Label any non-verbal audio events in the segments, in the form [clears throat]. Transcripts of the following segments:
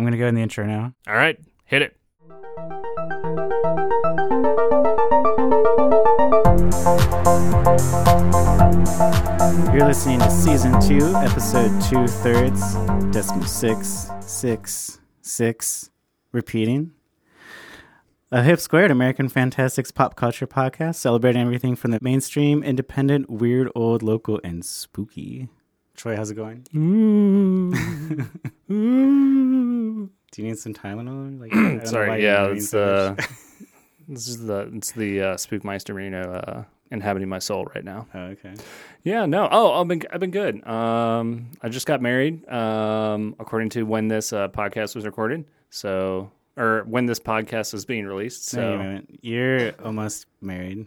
I'm gonna go in the intro now. All right, hit it. You're listening to season two, episode two thirds, decimal six, six, six, repeating. A hip squared American Fantastics pop culture podcast celebrating everything from the mainstream, independent, weird, old, local, and spooky. Troy, how's it going? [laughs] Do you need some Tylenol? Like, I don't know [clears throat] why Sorry, yeah, it's uh, [laughs] this is the it's the uh, Spookmeister Marino uh, inhabiting my soul right now. oh, okay. Yeah, no. Oh, I've been I've been good. Um, I just got married. Um, according to when this uh, podcast was recorded, so or when this podcast is being released. No, So minute. You're almost married.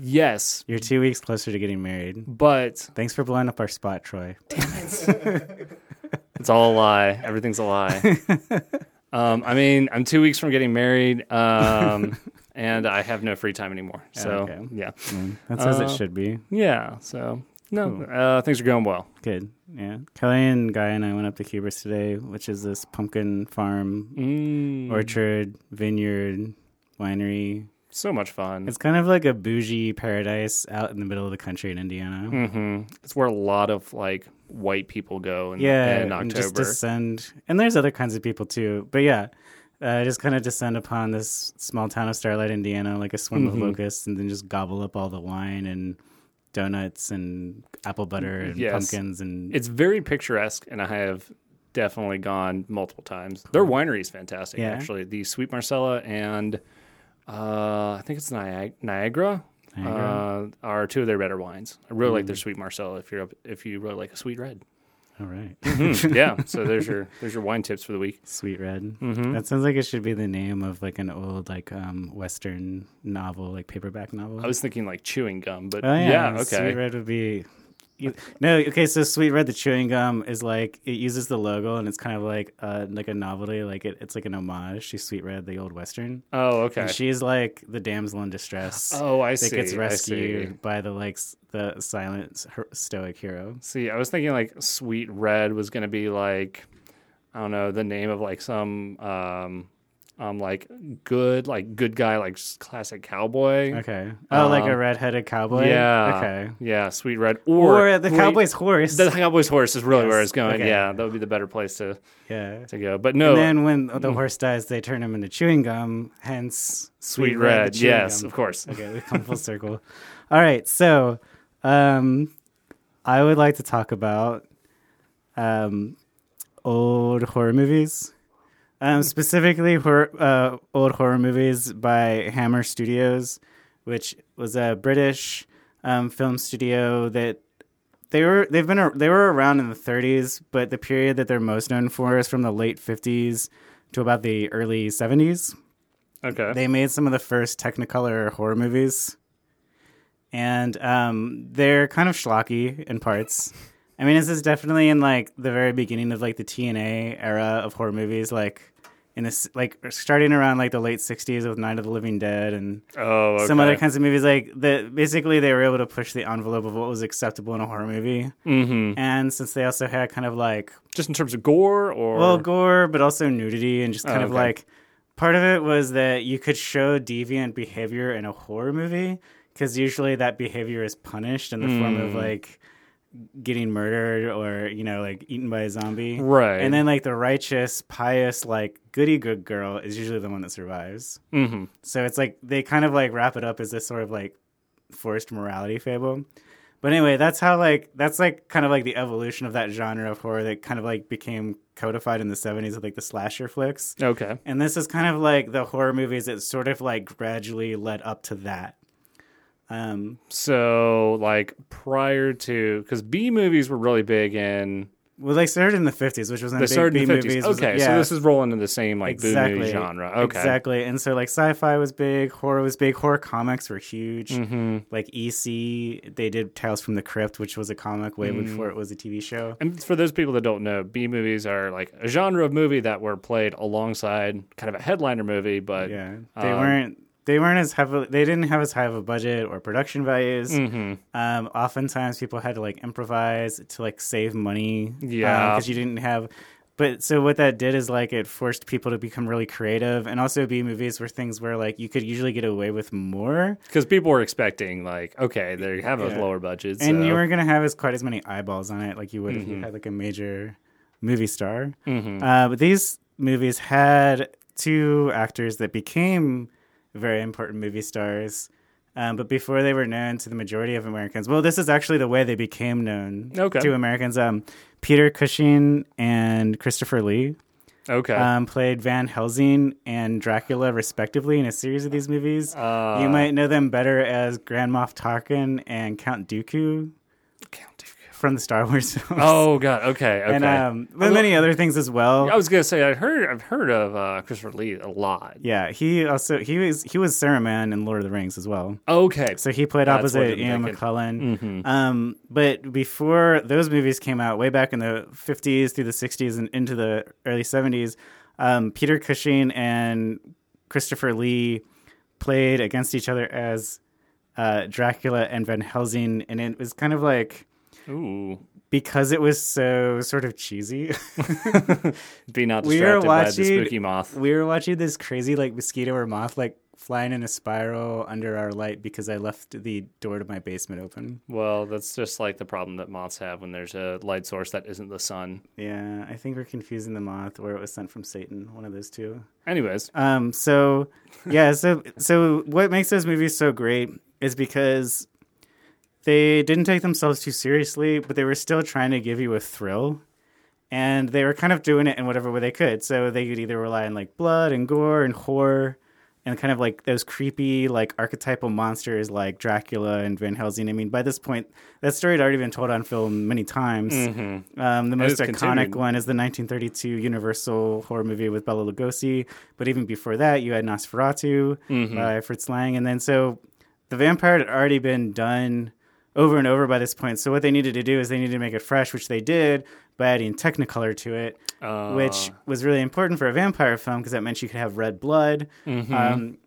Yes, You're two weeks closer to getting married. but Thanks for blowing up our spot, Troy. Damn it! [laughs] it's all a lie. Everything's a lie. [laughs] um, I mean, I'm two weeks from getting married, um, [laughs] and I have no free time anymore. So Okay. yeah, Mm, That's as it Uh, should be. yeah. So no, Cool. uh, things are going well. Good. Yeah. Kelly and Guy and I went up to Huber's today, which is this pumpkin farm, Mm, orchard, vineyard, winery. So much fun. It's kind of like a bougie paradise out in the middle of the country in Indiana. hmm It's where a lot of like white people go in, yeah, in and just descend. And there's other kinds of people too, but yeah, uh, just kind of descend upon this small town of Starlight, Indiana, like a swarm of Mhm. locusts, and then just gobble up all the wine and donuts and apple butter and Yes. pumpkins and It's very picturesque, and I have definitely gone multiple times. Their winery is fantastic, Yeah. actually. The Sweet Marcella and uh, I think it's Niag- Niagara. Niagara? Uh, are two of their better wines. I really like Mm. their Sweet Marcella. If you're up, if you really like a sweet red, all right, Mhm, [laughs] yeah. So there's your there's your wine tips for the week. sweet red. hmm That sounds like it should be the name of like an old like um western novel, like paperback novel. I was thinking like chewing gum, but Oh yeah, yeah, Sweet okay. Red would be. You, no, okay. So Sweet Red, the chewing gum, is like it uses the logo, and it's kind of like uh like a novelty. Like it, it's like an homage to Sweet Red, the old western. Oh, okay. And she's like the damsel in distress [gasps] Oh, I that see. gets I see. rescued by the like the silent stoic hero. See, I was thinking like Sweet Red was gonna be like I don't know the name of like some um um like good like good guy like classic cowboy. Okay. Oh, like a Um, redheaded cowboy. Yeah. Okay. Yeah, Sweet Red or, Or, the wait, cowboy's horse. The cowboy's horse is really Yes, where it's going. okay. Yeah, that would be the better place to yeah. to go. But no, And then when the horse dies, they turn him into chewing gum. Hence, Sweet the Red. chewing Yes, gum. of course. Okay, we come full circle. [laughs] All right, so um, I would like to talk about um, old horror movies, um, specifically horror, uh, old horror movies by Hammer Studios, which was a British um, film studio that they were they've been a- they were around in the 30s, but the period that they're most known for is from the late 50s to about the early 70s. Okay. They made some of the first Technicolor horror movies, and um, they're kind of schlocky in parts. I mean, this is definitely in like the very beginning of like the TNA era of horror movies, like in this like starting around like the late '60s with Night of the Living Dead and oh, okay. some other kinds of movies. Like the basically they were able to push the envelope of what was acceptable in a horror movie, hmm and since they also had kind of like Just in terms of gore or well, gore, but also nudity, and just kind Oh, of okay. like part of it was that you could show deviant behavior in a horror movie because usually that behavior is punished in the form of Mm. like getting murdered or you know like eaten by a zombie. right. And then like the righteous, pious, like goody good girl is usually the one that survives. hmm So it's like they kind of like wrap it up as this sort of like forced morality fable. But anyway, that's how like that's like kind of like the evolution of that genre of horror that kind of like became codified in the 70s with like the slasher flicks. okay. And this is kind of like the horror movies that sort of like gradually led up to that. Um So, like prior to, because B movies were really big in. well they started in the 50s, which was when They big started in the fifties. movies was- Okay, yeah. so this is rolling in the same like B exactly movie genre. Okay, Exactly. And so like sci-fi was big, horror was big, horror comics were huge. hmm like EC, they did Tales from the Crypt, which was a comic way Mm. before it was a TV show. And for those people that don't know, B movies are like a genre of movie that were played alongside kind of a headliner movie, but yeah, they um, weren't they weren't as heavily they didn't have as high of a budget or production values. hmm Um, oftentimes people had to like improvise to like save money. Yeah. because you didn't have but so what that did is like it forced people to become really creative and also be movies where things where like you could usually get away with more Because people were expecting, like, okay, they have a Yeah. lower budget. and you weren't going to have as quite as many eyeballs on it like you would if Mm-hmm. you had like a major movie star Mhm. uh, but these movies had two actors that became very important movie stars um, but before they were known to the majority of Americans, well, this is actually the way they became known Okay. to Americans. Um, Peter Cushing and Christopher Lee Okay. um, played Van Helsing and Dracula, respectively, in a series of these movies. Uh, you might know them better as Grand Moff Tarkin and Count Dooku Count Dooku. From the Star Wars [laughs] films. Oh God. Okay. Okay. and um, but many other things as well. I was gonna say I heard I've heard of uh, Christopher Lee a lot. yeah, he also he was he was Saruman in Lord of the Rings as well. Okay. So he played That's opposite Ian. McKellen. Mhm. Um, but before those movies came out, way back in the 50s through the 60s and into the early 70s, um, Peter Cushing and Christopher Lee played against each other as uh, Dracula and Van Helsing, and it was kind of like Ooh. because it was so sort of cheesy. [laughs] [laughs] Be not We were distracted by the watching- spooky moth. we were watching this crazy like mosquito or moth like flying in a spiral under our light because I left the door to my basement open. Well, that's just like the problem that moths have when there's a light source that isn't the sun. Yeah, I think we're confusing the moth or it was sent from Satan, one of those two. Anyways, Um, so yeah, so so what makes those movies so great is because they didn't take themselves too seriously, but they were still trying to give you a thrill. And they were kind of doing it in whatever way they could. So they could either rely on like blood and gore and horror and kind of like those creepy, like archetypal monsters like Dracula and Van Helsing. I mean, by this point, that story had already been told on film many times. Um, the most iconic continued. one is the 1932 Universal horror movie with Bela Lugosi. But even before that, you had Nosferatu by Fritz Lang. And then so the vampire had already been done over and over by this point. So what they needed to do is they needed to make it fresh, which they did by adding Technicolor to it, uh, which was really important for a vampire film because that meant you could have red blood. Um,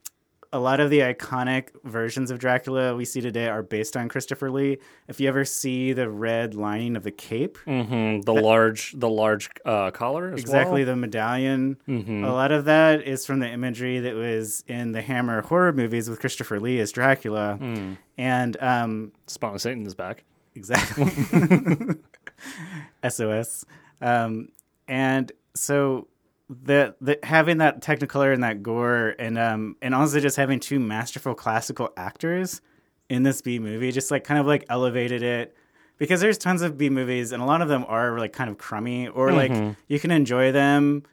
a lot of the iconic versions of Dracula we see today are based on Christopher Lee. If you ever see the red lining of the cape, mhm, the large the large uh, collar as exactly well? the medallion. Mhm. A lot of that is from the imagery that was in the Hammer horror movies with Christopher Lee as Dracula. Hmm. And um, Spawn of Satan is back. exactly [laughs] [laughs] SOS. Um, and so the, the having that technicolor and that gore and um and also just having two masterful classical actors in this B movie just like kind of like elevated it because there's tons of B movies and a lot of them are like kind of crummy or like you can enjoy them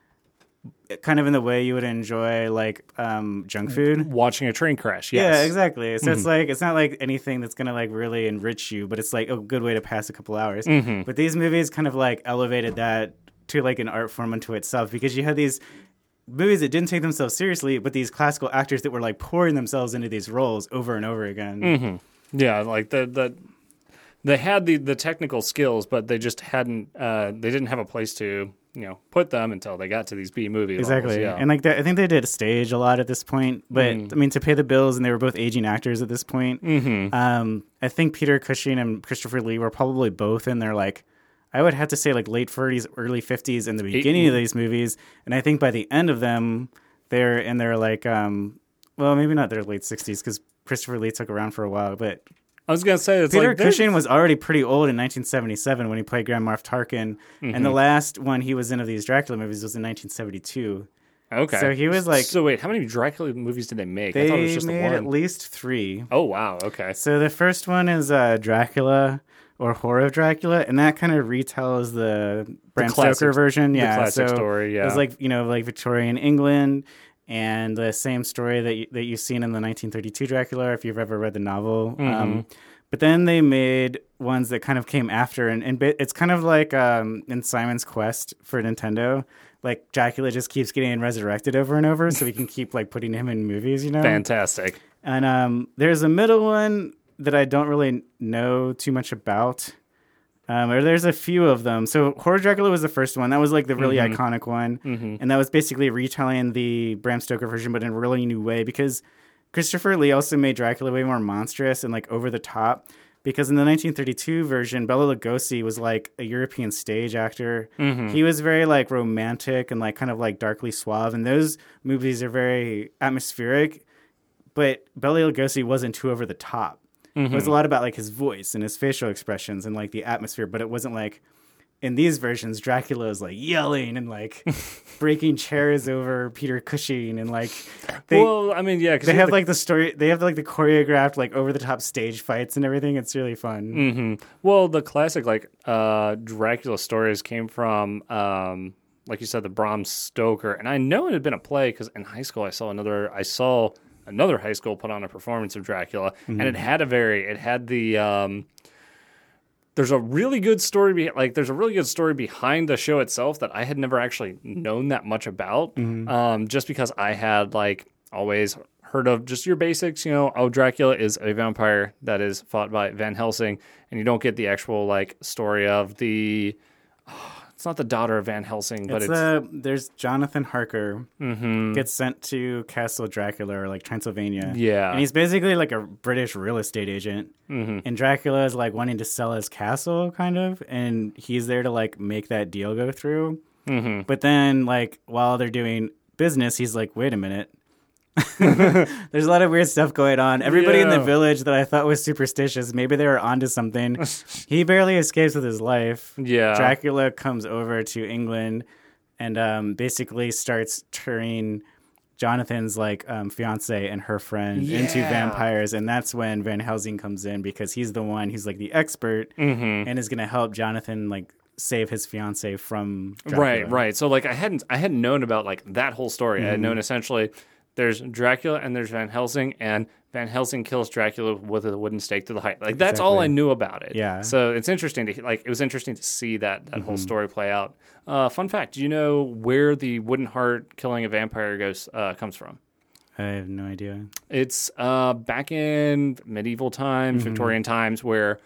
kind of in the way you would enjoy like um junk food. Watching a train crash. Yes. Yeah, exactly. So it's like it's not like anything that's gonna like really enrich you, but it's like a good way to pass a couple hours. But these movies kind of like elevated that to like an art form unto itself because you had these movies that didn't take themselves seriously, but these classical actors that were like pouring themselves into these roles over and over again. Yeah, like the the they had the the technical skills, but they just hadn't. Uh, they didn't have a place to you know put them until they got to these B movie levels, Exactly, yeah. and like that, I think they did a stage a lot at this point. But I mean, to pay the bills, and they were both aging actors at this point. mm-hmm. Um, I think Peter Cushing and Christopher Lee were probably both in their like, I would have to say like late 40s, early 50s in the beginning of these movies, and I think by the end of them, they're in their like, um, well, maybe not their late 60s because Christopher Lee took around for a while, but I was gonna say it's Peter like Cushing was already pretty old in 1977 when he played Grand Moff Tarkin, and Mm-hmm. the last one he was in of these Dracula movies was in 1972. Okay, So he was like- So wait, how many Dracula movies did they make? They I thought it was just made the at least three. Oh wow. Okay. So the first one is uh, Dracula or Horror of Dracula, and that kind of retells the Bram classic- Stoker version. Yeah, classic so story, yeah. like you know like Victorian England, and the same story that you, that you've seen in the 1932 Dracula, if you've ever read the novel. Mm-hmm. Um, but then they made ones that kind of came after, and, and it's kind of like um, in Simon's Quest for Nintendo. Like Dracula just keeps getting resurrected over and over, so we can keep like putting him in movies. You know, Fantastic. and um, there's a middle one that I don't really know too much about. Um, or there's a few of them. So Horror Dracula was the first one. That was like the really mm-hmm. iconic one, mm-hmm. and that was basically retelling the Bram Stoker version, but in a really new way because Christopher Lee also made Dracula way more monstrous and like over the top because in the 1932 version, Bela Lugosi was like a European stage actor. Mm-hmm. He was very like romantic and like kind of like darkly suave, and those movies are very atmospheric. But Bela Lugosi wasn't too over the top. It was a lot about like his voice and his facial expressions and like the atmosphere, but it wasn't like in these versions, Dracula is like yelling and like [laughs] breaking chairs over Peter Cushing and like they well, I mean, yeah, they have like the story they have like the choreographed like over the top stage fights and everything. It's really fun. hmm Well, the classic like uh, Dracula stories came from, um, like you said, the Bram Stoker, and I know it had been a play because in high school I saw another. I saw another high school put on a performance of Dracula, and it had a very. It had the. Um, there's a really good story, be- like there's a really good story behind the show itself that I had never actually known that much about. Um, just because I had like always heard of just your basics, you know, oh Dracula is a vampire that is fought by Van Helsing, and you don't get the actual like story of the. It's not the daughter of Van Helsing, but It's, it's, uh, there's Jonathan Harker Mhm. gets sent to Castle Dracula or like Transylvania. Yeah. and he's basically like a British real estate agent. Mhm. And Dracula is like wanting to sell his castle, kind of, and he's there to like make that deal go through. Mhm. But then, like while they're doing business, he's like, "Wait a minute." [laughs] There's a lot of weird stuff going on. Everybody in the village that I thought was superstitious, maybe they were onto something. [laughs] he barely escapes with his life. yeah, Dracula comes over to England and um, basically starts turning Jonathan's like um, fiance and her friend into vampires, and that's when Van Helsing comes in because he's the one who's like the expert Mhm. and is going to help Jonathan like save his fiance from Dracula. Right, right. So like I hadn't I hadn't known about like that whole story. I Mm-hmm. had known essentially there's Dracula and there's Van Helsing and Van Helsing kills Dracula with a wooden stake to the height. Like that's all I knew about it. Yeah. So it's interesting to like it was interesting to see that that Mm-hmm. whole story play out. Uh, fun fact: Do you know where the wooden heart killing a vampire goes uh, comes from? I have no idea. It's uh, back in medieval times, Mm-hmm. Victorian times, where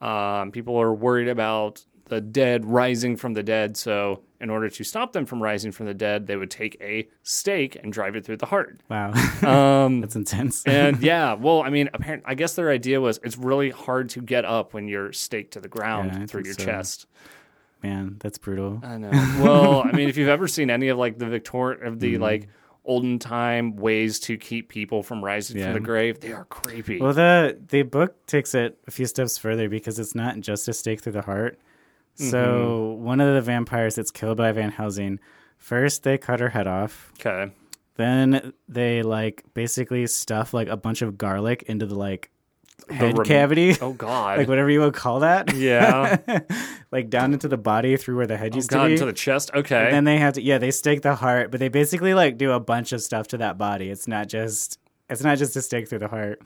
um, people are worried about the dead rising from the dead. So, in order to stop them from rising from the dead, they would take a stake and drive it through the heart. Wow, Um, [laughs] that's intense. and [laughs] yeah, well, I mean, apparently, I guess their idea was it's really hard to get up when you're staked to the ground Yeah, through your so. chest. Man, that's brutal. I know. Well, [laughs] I mean, if you've ever seen any of like the Victor of the Mm-hmm. like olden time ways to keep people from rising Yeah. from the grave, they are creepy. Well, the the book takes it a few steps further because it's not just a stake through the heart. So Mm-hmm. one of the vampires that's killed by Van Helsing, first they cut her head off. okay. Then they like basically stuff like a bunch of garlic into the like head rem- cavity, Oh God. like whatever you would call that. yeah. [laughs] like down into the body through where the head Oh used God, to be. Down into the chest. Okay. And then they have to yeah, they stake the heart, but they basically like do a bunch of stuff to that body. It's not just it's not just a stake through the heart.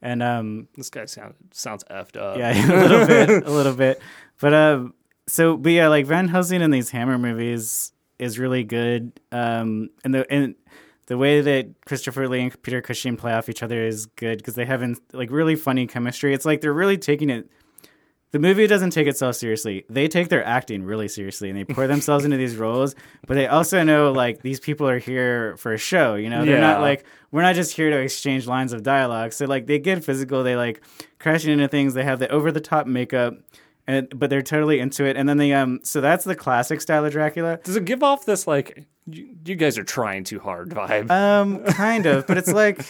And um this guy sounds sounds effed up. yeah, [laughs] a little bit, a little bit. But um so but yeah, like Van Helsing in these Hammer movies is really good. Um and the and the way that Christopher Lee and Peter Cushing play off each other is good because they have in, like really funny chemistry. It's like they're really taking it the movie doesn't take itself seriously. They take their acting really seriously and they pour themselves into these roles, but they also know like these people are here for a show, you know? They're Yeah. not like we're not just here to exchange lines of dialogue. So like they get physical, they like crashing into things, they have the over the top makeup and but they're totally into it. And then they um so that's the classic style of Dracula. Does it give off this like you, you guys are trying too hard vibe? Um kind of, but it's [laughs] like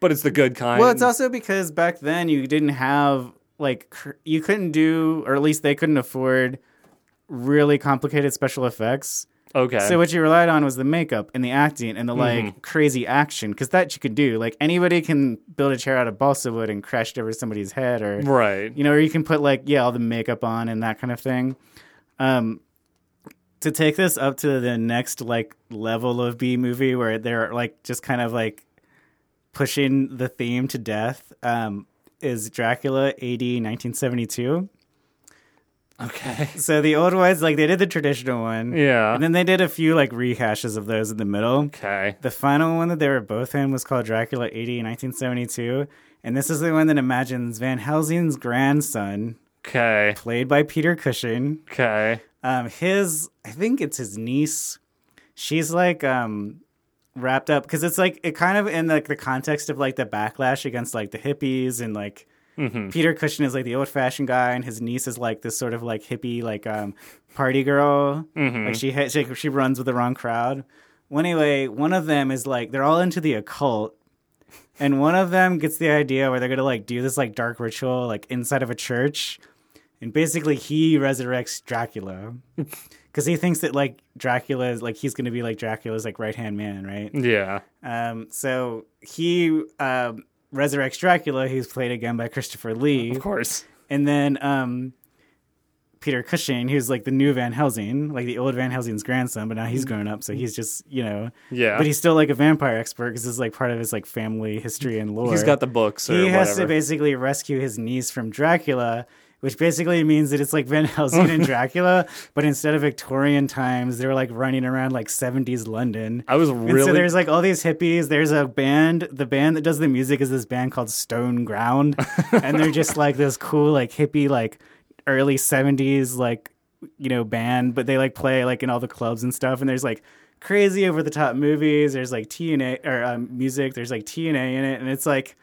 but it's the good kind. Well, it's also because back then you didn't have like cr- you couldn't do, or at least they couldn't afford really complicated special effects. Okay. So what you relied on was the makeup and the acting and the like crazy action because that you could do. Like anybody can build a chair out of balsa wood and crash it over somebody's head, or right. you know, or you can put like yeah all the makeup on and that kind of thing. Um, to take this up to the next like level of B movie where they're like just kind of like pushing the theme to death um, is Dracula AD 1972. Okay. [laughs] So the old ones like they did the traditional one, Yeah. and then they did a few like rehashes of those in the middle. okay. The final one that they were both in was called Dracula AD 1972, and this is the one that imagines Van Helsing's grandson, Okay. played by Peter Cushing. Okay. Um, his, I think it's his niece. She's like um wrapped up because it's like it kind of in like the context of like the backlash against like the hippies and like Peter Cushing is like the old fashioned guy, and his niece is like this sort of like hippie like um party girl. Like she, ha- she she runs with the wrong crowd. Well, anyway, one of them is like they're all into the occult, and one of them gets the idea where they're gonna like do this like dark ritual like inside of a church, and basically he resurrects Dracula [laughs] because he thinks that like Dracula is like he's gonna be like Dracula's like right hand man, right? Yeah. Um, so he um, resurrects Dracula. He's played again by Christopher Lee, Of course. and then um, Peter Cushing, who's like the new Van Helsing, like the old Van Helsing's grandson, but now he's grown up, so he's just you know, Yeah. but he's still like a vampire expert because this is like part of his like family history and lore. He's got the books or he has whatever. to basically rescue his niece from Dracula. Which basically means that it's like Van Helsing and [laughs] Dracula, but instead of Victorian times, they're like running around like 70s London. I was And really so there's like all these hippies. There's a band. The band that does the music is this band called Stoneground, [laughs] and they're just like this cool, like hippie, like early '70s, like you know, band. But they like play like in all the clubs and stuff. And there's like crazy over the top movies. There's like TNA or um, music. There's like TNA in it, and it's like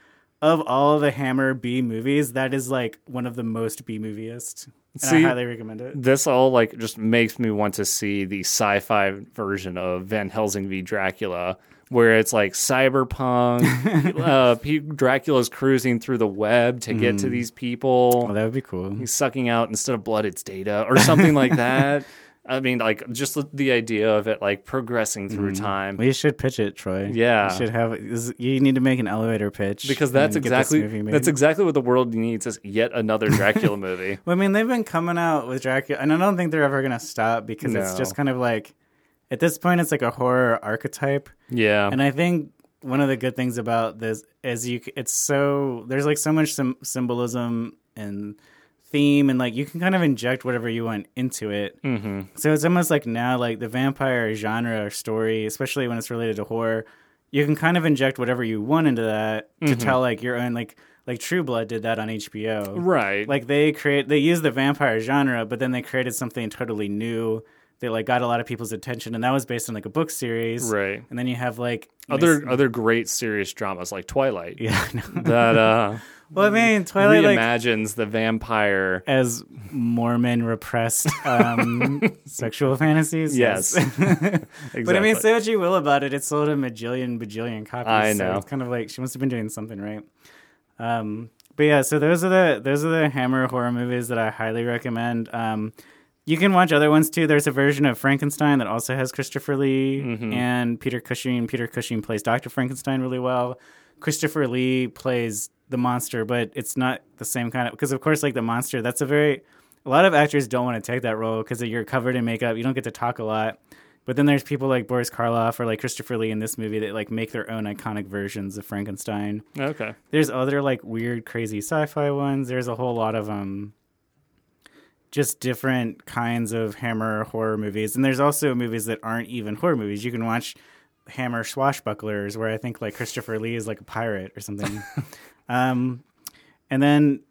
of all the Hammer B movies, that is like one of the most B moviest. And See- I highly recommend it. this all like just makes me want to see the sci-fi version of Van Helsing v Dracula, where it's like cyberpunk. [laughs] uh, P- Dracula's cruising through the web to get to these people. Oh, that would be cool. He's sucking out instead of blood, it's data or something like [laughs] that. I mean, like just the- idea of it like progressing through mm-hmm. time. We should pitch it, Troy. Yeah. you should have. You need to make an elevator pitch Because that's exactly that's exactly what the world needs is yet another Dracula [laughs] movie. Well, I mean, they've been coming out with Dracula, and I don't think they're ever gonna stop because it's just kind of like, at this point, it's like a horror archetype, Yeah. and I think one of the good things about this is you. It's so there's like so much sim- symbolism and theme, and like you can kind of inject whatever you want into it. mm-hmm. So it's almost like now, like the vampire genre or story, especially when it's related to horror, you can kind of inject whatever you want into that to tell like your own like like True Blood did that on HBO. Right. Like they create they used the vampire genre, but then they created something totally new that like got a lot of people's attention, and that was based on like a book series. right. And then you have like Other Mason- other great serious dramas like Twilight. yeah. Know. That [laughs] uh well, I mean, Twilight like reimagines the vampire. as Mormon repressed um, [laughs] sexual fantasies. Yes. exactly. [laughs] But I mean, say what you will about it, it sold a majillion, bajillion copies. I so know. it's kind of like she must have been doing something right. Um, but yeah, so those are the those are the Hammer horror movies that I highly recommend. Um, you can watch other ones too. There's a version of Frankenstein that also has Christopher Lee Mm-hmm. and Peter Cushing. Peter Cushing plays Doctor Frankenstein really well. Christopher Lee plays the monster, but it's not the same kind of because of course like the monster. That's a very a lot of actors don't want to take that role because you're covered in makeup. You don't get to talk a lot. But then there's people like Boris Karloff or like Christopher Lee in this movie that like make their own iconic versions of Frankenstein. Okay. There's other like weird, crazy sci-fi ones. There's a whole lot of um, just different kinds of Hammer horror movies, and there's also movies that aren't even horror movies. You can watch Hammer Swashbucklers, where I think like Christopher Lee is like a pirate or something. [laughs] um, and then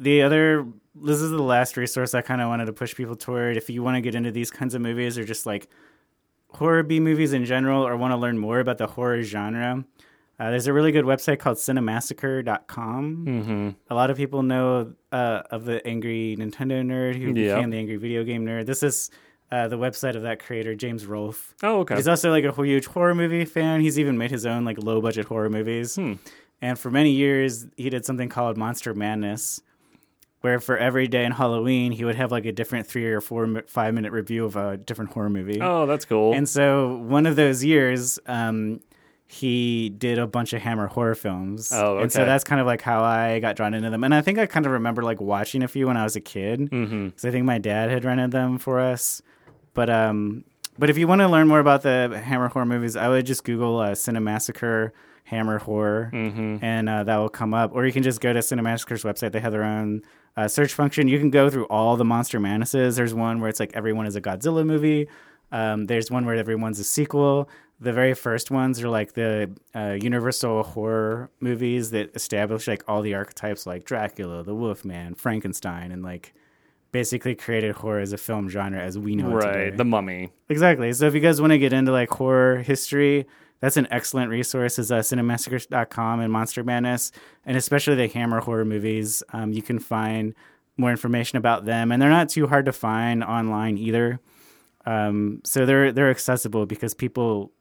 the other this is the last resource I kind of wanted to push people toward. If you want to get into these kinds of movies or just like horror B movies in general or want to learn more about the horror genre, uh, there's a really good website called cinemassacre.com. Mm-hmm. A lot of people know uh, of the angry Nintendo nerd who Yeah. became the angry video game nerd. This is uh, the website of that creator, James Rolfe. Oh, okay. He's also like a huge horror movie fan. He's even made his own like low budget horror movies. Hmm. And for many years, he did something called Monster Madness, where for every day in Halloween, he would have like a different three or four, five minute review of a different horror movie. Oh, that's cool. And so one of those years, um, he did a bunch of Hammer horror films. Oh, okay. And so that's kind of like how I got drawn into them. And I think I kind of remember like watching a few when I was a kid. mm-hmm. Because I think my dad had rented them for us. But um, but if you want to learn more about the Hammer horror movies, I would just Google uh, Cinemassacre Hammer horror, Mm-hmm. and uh, that will come up. Or you can just go to Cinemassacre's website; they have their own uh, search function. You can go through all the Monster Madnesses. There's one where it's like everyone is a Godzilla movie. Um, there's one where everyone's a sequel. The very first ones are like the uh, Universal horror movies that establish like all the archetypes, like Dracula, the Wolfman, Frankenstein, and like basically created horror as a film genre as we know it Right. today. The Mummy. Exactly. So if you guys want to get into like horror history, that's an excellent resource is uh, cinemassacres.com and Monster Madness, and especially the Hammer horror movies. Um, you can find more information about them, and they're not too hard to find online either. Um, so they're they're accessible because people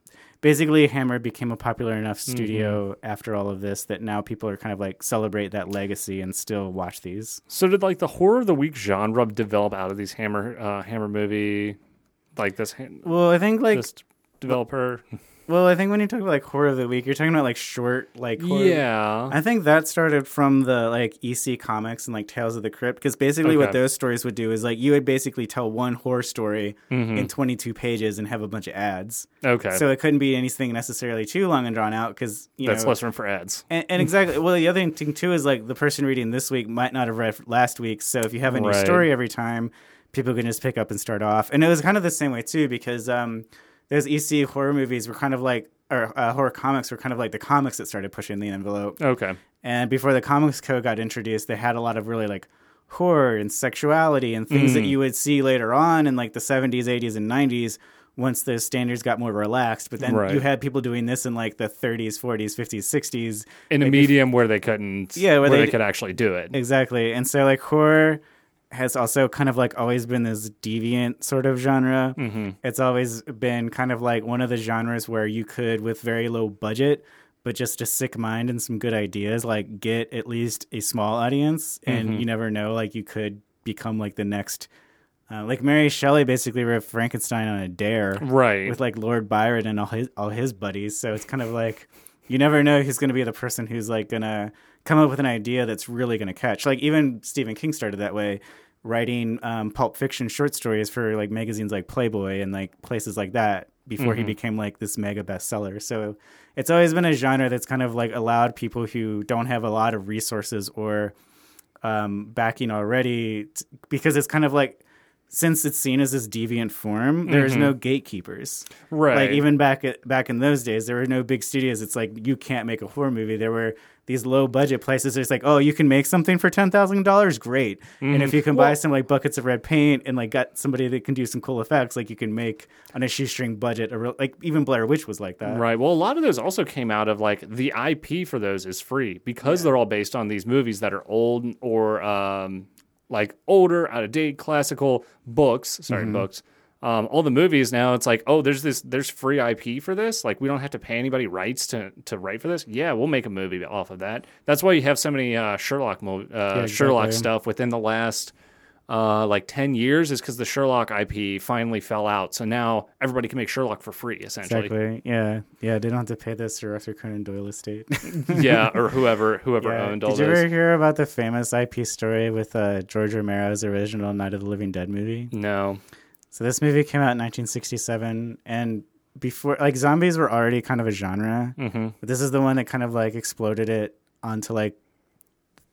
basically Hammer became a popular enough studio after all of this that now people are kind of like celebrate that legacy and still watch these. So did like the horror of the week genre develop out of these Hammer uh, Hammer movie, like this ha- Well, I think like this developer? [laughs] well, I think when you talk about like horror of the week, you're talking about like short like horror. Yeah. I think that started from the like EC comics and like Tales of the Crypt because basically what those stories would do is like you would basically tell one horror story Mm-hmm. in 22 pages and have a bunch of ads. Okay. So it couldn't be anything necessarily too long and drawn out because you know. That's know less room for ads. And, and exactly. Well, the other thing too is like the person reading this week might not have read last week. So if you have a new Right. story every time, people can just pick up and start off. And it was kind of the same way too because um, those EC horror movies were kind of like, or uh, horror comics were kind of like the comics that started pushing the envelope. Okay. And before the Comics Code got introduced, they had a lot of really like horror and sexuality and things Mm. that you would see later on in like the 70s, 80s, and 90s once those standards got more relaxed. But then Right. you had people doing this in like the 30s, 40s, 50s, 60s. In a medium where they couldn't, Yeah, where where, they, they- could actually do it. Exactly. And so like horror has also kind of like always been this deviant sort of genre. Mm-hmm. It's always been kind of like one of the genres where you could, with very low budget, but just a sick mind and some good ideas, like get at least a small audience. And you never know, like you could become like the next. Uh, like Mary Shelley basically wrote Frankenstein on a dare, Right. With like Lord Byron and all his all his buddies. So it's kind of like you never know who's going to be the person who's like going to come up with an idea that's really going to catch. Like even Stephen King started that way, writing um, pulp fiction short stories for like magazines like Playboy and like places like that before he became like this mega bestseller. So it's always been a genre that's kind of like allowed people who don't have a lot of resources or um, backing already t- because it's kind of like since it's seen as this deviant form, there's no gatekeepers. right. Like even back at, back in those days, there were no big studios. It's like you can't make a horror movie. There were these low budget places. It's like, oh, you can make something for ten thousand dollars, great. And if you can buy some like buckets of red paint and like got somebody that can do some cool effects, like you can make on a shoestring budget. A real, like even Blair Witch was like that. Right. Well, a lot of those also came out of like the IP for those is free because they're all based on these movies that are old or um, like older, out of date, classical books. Sorry, Mm-hmm. books. Um, all the movies now, it's like, oh, there's this, there's free IP for this. Like, we don't have to pay anybody rights to to write for this. Yeah, we'll make a movie off of that. That's why you have so many uh, Sherlock mo- uh, Sherlock exactly. stuff within the last uh, like 10 years is because the Sherlock IP finally fell out. So now everybody can make Sherlock for free, essentially. Exactly. Yeah. Yeah. They don't have to pay the Sir Arthur Conan Doyle estate. [laughs] yeah, or [laughs] whoever whoever Yeah. owned all Did you those. ever hear about the famous IP story with uh, George Romero's original Night of the Living Dead movie? No. So this movie came out in 1967, and before, like, zombies were already kind of a genre. Mm-hmm. But this is the one that kind of like exploded it onto like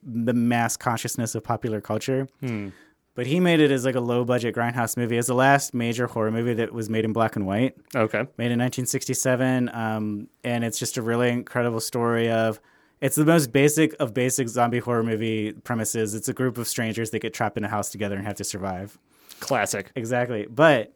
the mass consciousness of popular culture. Hmm. But he made it as like a low budget grindhouse movie. As the last major horror movie that was made in black and white Okay. made in 1967 um, and it's just a really incredible story of it's the most basic of basic zombie horror movie premises it's a group of strangers that get trapped in a house together and have to survive Classic. exactly but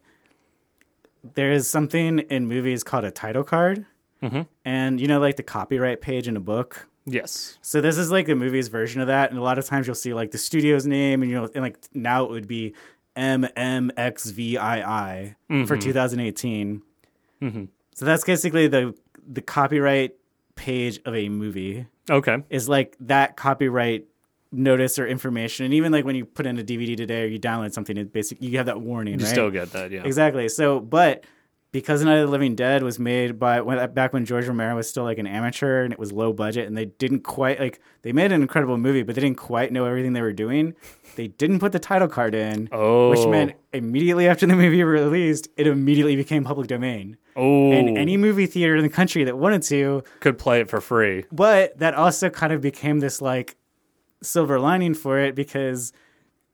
there is something in movies called a title card Mm-hmm. and you know like the copyright page in a book Yes. so this is like the movie's version of that, and a lot of times you'll see like the studio's name, and you know, and like now it would be MMXVII for 2018. So that's basically the the copyright page of a movie Okay. is like that copyright notice or information, and even like when you put in a DVD today or you download something, it basically you have that warning. You right? still get that, yeah. Exactly. So, but because Night of the Living Dead was made by when, back when George Romero was still like an amateur and it was low budget and they didn't quite like they made an incredible movie, but they didn't quite know everything they were doing. They didn't put the title card in, Oh. which meant immediately after the movie released, it immediately became public domain. Oh. And any movie theater in the country that wanted to, could play it for free. but that also kind of became this like silver lining for it because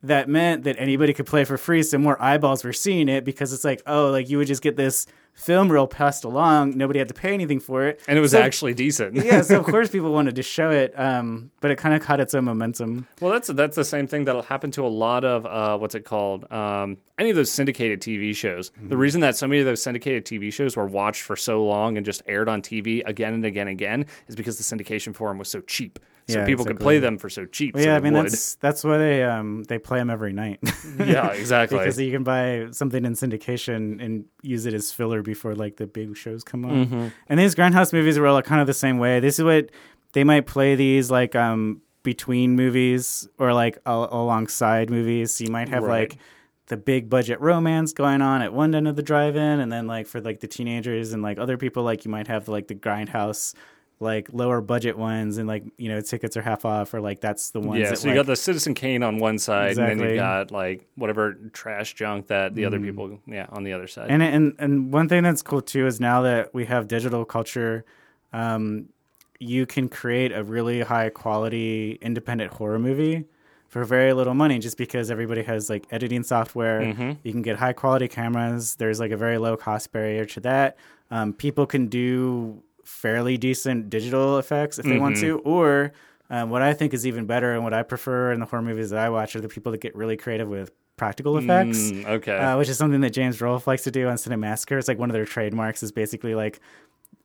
that meant that anybody could play for free so more eyeballs were seeing it because it's like oh like you would just get this film reel passed along, nobody had to pay anything for it, and it was So- actually decent. yeah. So of [laughs] course people wanted to show it, um, but it kind of caught its own momentum. Well, that's that's the same thing that'll happen to a lot of uh, what's it called? Um, any of those syndicated TV shows. The Mm-hmm. reason that so many of those syndicated TV shows were watched for so long and just aired on TV again and again and again is because the syndication for them was so cheap. So Yeah, people could exactly. play them for so cheap. Well, so yeah, I mean would. that's that's why they um they play them every night. [laughs] yeah, [laughs] exactly. because you can buy something in syndication and use it as filler before like the big shows come on. Mm-hmm. And these grindhouse movies were all kind of the same way. This is what they might play these like um between movies or like al- alongside movies. So you might have Right. like the big budget romance going on at one end of the drive-in, and then like for like the teenagers and like other people, like you might have like the grindhouse. Like lower budget ones, and like you know, tickets are half off, or like that's the ones. yeah, that, so you like, got the Citizen Kane on one side, and then Exactly. you got like whatever trash junk that the other people, yeah, on the other side. And and and one thing that's cool too is now that we have digital culture, um, you can create a really high quality independent horror movie for very little money just because everybody has like editing software. Mm-hmm. You can get high quality cameras. There's like a very low cost barrier to that. Um, people can do fairly decent digital effects if they want Mm-hmm. to, or um, what I think is even better and what I prefer in the horror movies that I watch are the people that get really creative with practical effects Mm, okay. uh, which is something that James Rolfe likes to do on Cinemassacre. It's like one of their trademarks is basically like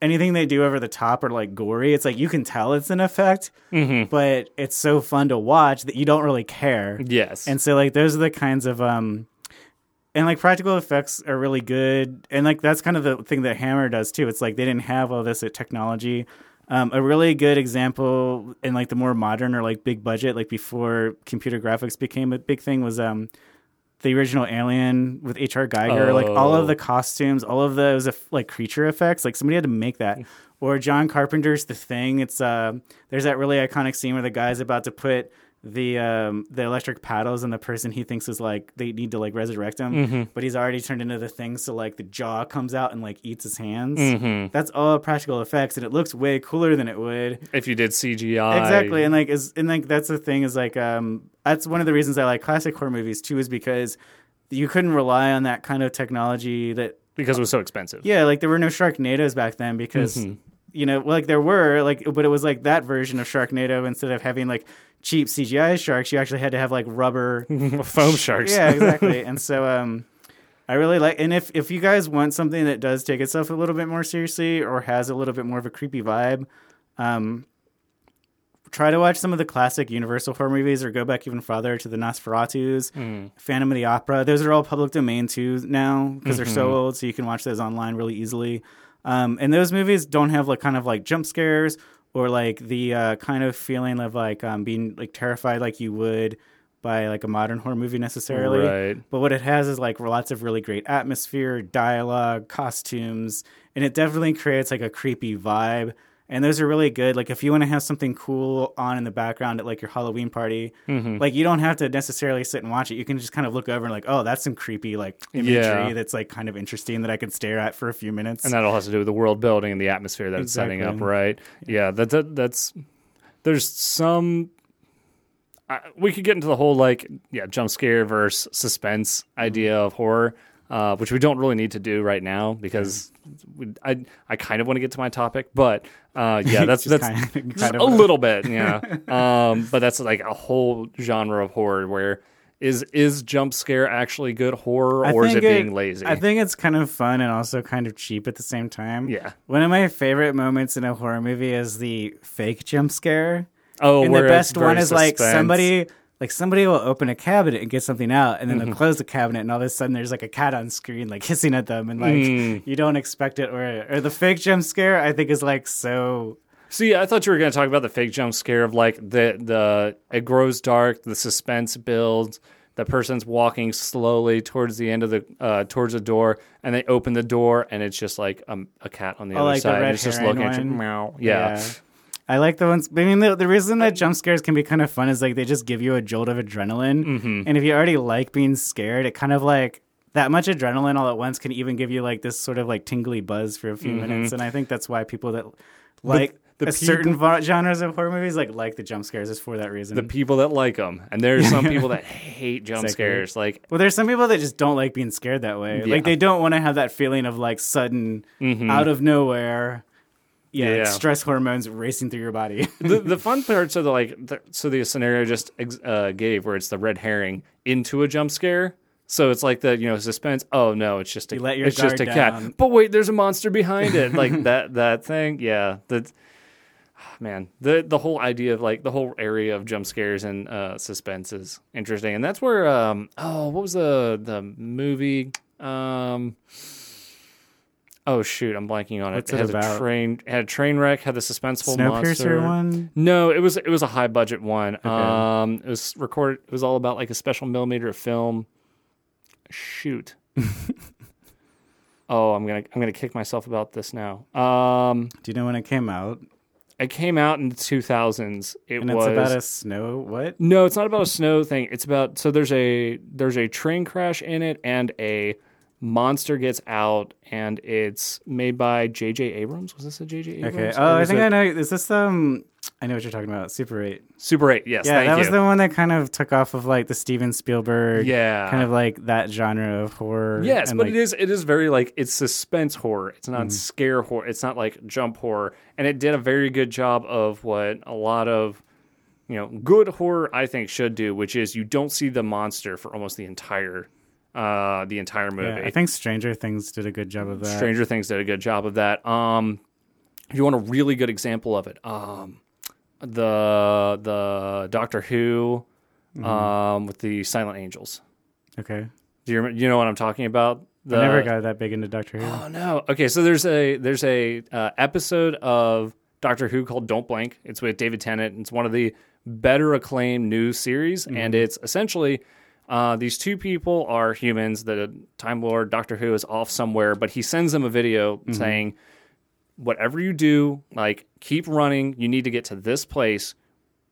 anything they do over the top or like gory. It's like you can tell it's an effect, Mm-hmm. but it's so fun to watch that you don't really care. yes. And so like those are the kinds of um and like practical effects are really good. And like that's kind of the thing that Hammer does too. It's like they didn't have all this technology. Um, a really good example in like the more modern or like big budget, like before computer graphics became a big thing, was um the original Alien with H.R. Giger. Like all Oh. of the costumes, all of those eff- like creature effects, like somebody had to make that. Or John Carpenter's The Thing. It's uh, there's that really iconic scene where the guy's about to put the um the electric paddles and the person he thinks is like they need to like resurrect him, Mm-hmm. but he's already turned into the thing. So like the jaw comes out and like eats his hands. Mm-hmm. That's all practical effects, and it looks way cooler than it would. if you did CGI, Exactly, and like is and like that's the thing is like um that's one of the reasons I like classic horror movies too is because you couldn't rely on that kind of technology that because it was so expensive. yeah like there were no shark Sharknadoes back then because Mm-hmm. you know like there were like but it was like that version of Sharknado instead of having like cheap CGI sharks you actually had to have like rubber [laughs] Foam sharks. yeah, exactly. and so um I really like and if if you guys want something that does take itself a little bit more seriously or has a little bit more of a creepy vibe, um try to watch some of the classic Universal horror movies or go back even farther to the Nosferatus, Phantom of the Opera. Those are all public domain too now because they're so old so you can watch those online really easily. Um and those movies don't have like kind of like jump scares or like the uh, kind of feeling of like um, being like terrified like you would by like a modern horror movie necessarily. Right. But what it has is like lots of really great atmosphere, dialogue, costumes, and it definitely creates like a creepy vibe. And those are really good. Like if you want to have something cool on in the background at like your Halloween party, Mm-hmm. like you don't have to necessarily sit and watch it. You can just kind of look over and like, oh, that's some creepy like imagery Yeah. that's like kind of interesting that I could stare at for a few minutes. and that all has to do with the world building and the atmosphere that it's setting up, right? Yeah, that, that that's there's some. I we could get into the whole like yeah jump scare versus suspense idea of horror, uh, which we don't really need to do right now because we, I I kind of want to get to my topic, but uh, yeah, [laughs] that's that's [laughs] kind [laughs] of- kind a little bit, yeah. um, but that's like a whole genre of horror where. Is is jump scare actually good horror, or is it think being lazy? I think it's kind of fun and also kind of cheap at the same time. Yeah. One of my favorite moments in a horror movie is the fake jump scare. oh, and the best one is like somebody like somebody will open a cabinet and get something out and then Mm-hmm. they'll close the cabinet and all of a sudden there's like a cat on screen like [laughs] hissing at them and like Mm. you don't expect it or or the fake jump scare I think is like so See, I thought you were going to talk about the fake jump scare of like the the it grows dark, the suspense builds, the person's walking slowly towards the end of the uh, towards the door, and they open the door, and it's just like um, a cat on the Oh, other like side, and it's just looking at you. one? Meow. Yeah. I like the ones. I mean, the, the reason that jump scares can be kind of fun is like they just give you a jolt of adrenaline, Mm-hmm. and if you already like being scared, it kind of like that much adrenaline all at once can even give you like this sort of like tingly buzz for a few Mm-hmm. minutes, and I think that's why people that like the certain va- genres of horror movies like like the jump scares is for that reason. the people that like them, and there's some people that hate jump Exactly. scares. Like well, there's some people that just don't like being scared that way. Yeah. Mm-hmm. Like they don't want to have that feeling of like sudden out of nowhere, yeah, like stress hormones racing through your body. [laughs] the, the [laughs] fun parts of the like the, so the scenario just ex- uh, gave where it's the red herring into a jump scare so it's like the you know suspense oh no it's just a, You let your it's just a guard cat. down. but wait there's a monster behind it. Like [laughs] that that thing yeah that man the the whole idea of like the whole area of jump scares and uh suspense is interesting. And that's where um oh what was the the movie? Um Oh shoot, I'm blanking on it. What's it it has about? a train had a train wreck, had the suspenseful monster. Snowpiercer one. No, it was it was a high budget one. Um, it was recorded. It was all about like a special millimeter of film. Shoot. [laughs] oh, I'm gonna I'm gonna kick myself about this now. Um, Do you know when it came out? it came out in the 2000s. It And was it's about a snow what? no, it's not about a snow thing. It's about so there's a there's a train crash in it and a monster gets out and it's made by J.J. Abrams. Was this a J.J. Abrams? Okay. Oh, I think it I know. Is this um? I know what you're talking about. Super Eight. Super 8. Yes, Yeah, that you. was the one that kind of took off of like the Steven Spielberg. Yeah. Kind of like that genre of horror. Yes, but like, it is it is very like it's suspense horror. It's Mm-hmm. not scare horror. It's not like jump horror. And it did a very good job of what a lot of you know, good horror I think should do, which is you don't see the monster for almost the entire uh the entire movie. Yeah, I think Stranger Things did a good job of that. Stranger Things did a good job of that. Um if you want a really good example of it, um the the Doctor Who Mm-hmm. um with the Silent Angels. Okay. Do you you know what I'm talking about? The, I never got that big into Doctor Who. Oh no. Okay, so there's a there's a uh, episode of Doctor Who called Don't Blink. It's with David Tennant. It's one of the better acclaimed news series, and it's essentially uh, these two people are humans. The Time Lord Doctor Who is off somewhere, but he sends them a video saying, "Whatever you do, like keep running. You need to get to this place."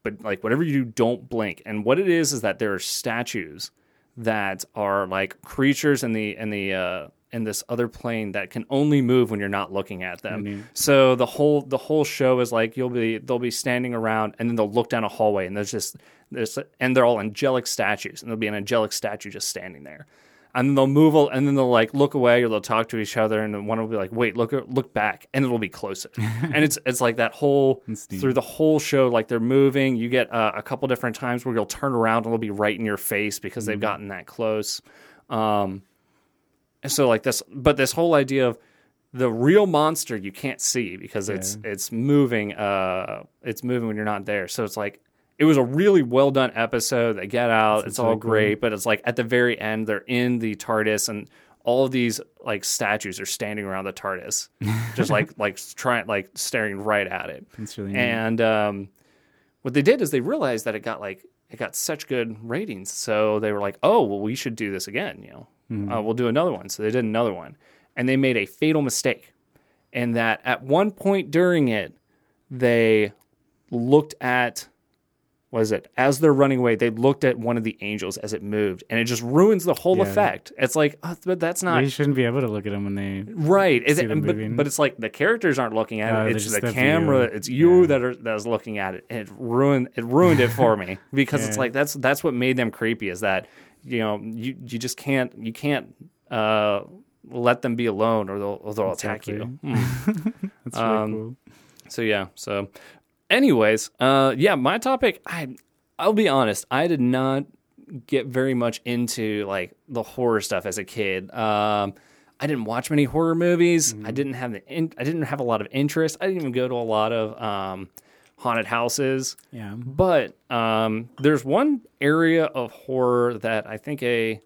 But like whatever you do, don't blink. And what it is is that there are statues that are like creatures in the in the uh, in this other plane that can only move when you're not looking at them. So the whole the whole show is like you'll be they'll be standing around and then they'll look down a hallway and there's just there's and they're all angelic statues and there'll be an angelic statue just standing there. And then they'll move, and then they'll like look away, or they'll talk to each other, and one will be like, "Wait, look, look back," and it'll be closer. [laughs] and it's it's like that whole through the whole show, like they're moving. You get uh, a couple different times where you'll turn around and they'll be right in your face because they've gotten that close. Um, and so like this, but this whole idea of the real monster you can't see because it's it's moving. Uh, it's moving when you're not there. So it's like it was a really well done episode. They get out, it's all cool. great, but it's like at the very end they're in the TARDIS and all of these like statues are standing around the TARDIS, [laughs] just like like trying like staring right at it. That's really. And um, what they did is they realized that it got like it got such good ratings, so they were like, "Oh, well, we should do this again." You know, uh, we'll do another one. So they did another one, and they made a fatal mistake, in that at one point during it, they looked at what is it? As they're running away, they looked at one of the angels as it moved, and it just ruins the whole Yeah. effect. It's like, oh, but that's not you shouldn't be able to look at them when they. Right. It, but, but it's like the characters aren't looking at Oh, it. It's just the camera. It's you Yeah. that are that is looking at it. And it ruined it ruined it for me [laughs] because it's like that's that's what made them creepy. Is that you know you you just can't you can't uh, let them be alone or they'll or they'll attack you. Hmm. [laughs] That's really Um, cool. So yeah. So, anyways, uh, yeah, my topic. I I'll be honest. I did not get very much into like the horror stuff as a kid. Um, I didn't watch many horror movies. I didn't have the in, I didn't have a lot of interest. I didn't even go to a lot of um, haunted houses. Yeah. But um, there's one area of horror that I think a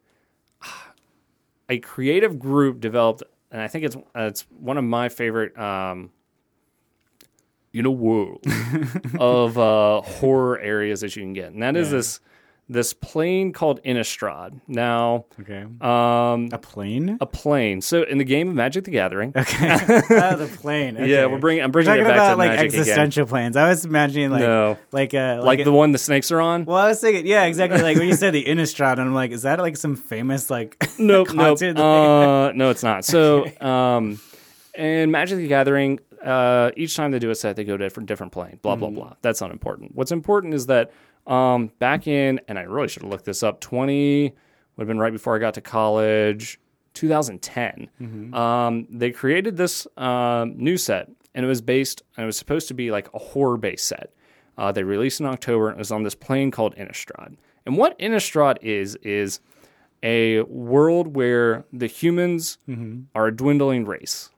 [sighs] a creative group developed, and I think it's it's one of my favorite um, in a world [laughs] of uh, horror areas that you can get, and that is Yeah. this this plane called Innistrad. Now, Okay. um, a plane. a plane. So in the game of Magic the Gathering, Okay. oh, [laughs] the plane. Okay. yeah, we're bringing I'm We're bringing talking it back about to like Magic again. existential planes. I was imagining like No. like uh Like a- the one the snakes are on. Well, I was thinking, yeah, exactly. Like when you said the [laughs] Innistrad, and I'm like, is that like some famous like? [laughs] Nope, nope. content? Uh, no, it's not. So, um, in Magic the Gathering, uh, each time they do a set, they go to a different, different plane. Blah blah blah. That's not important. What's important is that um, back in, and I really should have looked this up. Twenty would have been right before I got to college. 2010. Um, they created this um, new set, and it was based, and it was supposed to be like a horror based set. Uh, they released in October, and it was on this plane called Innistrad. And what Innistrad is, is a world where the humans are a dwindling race.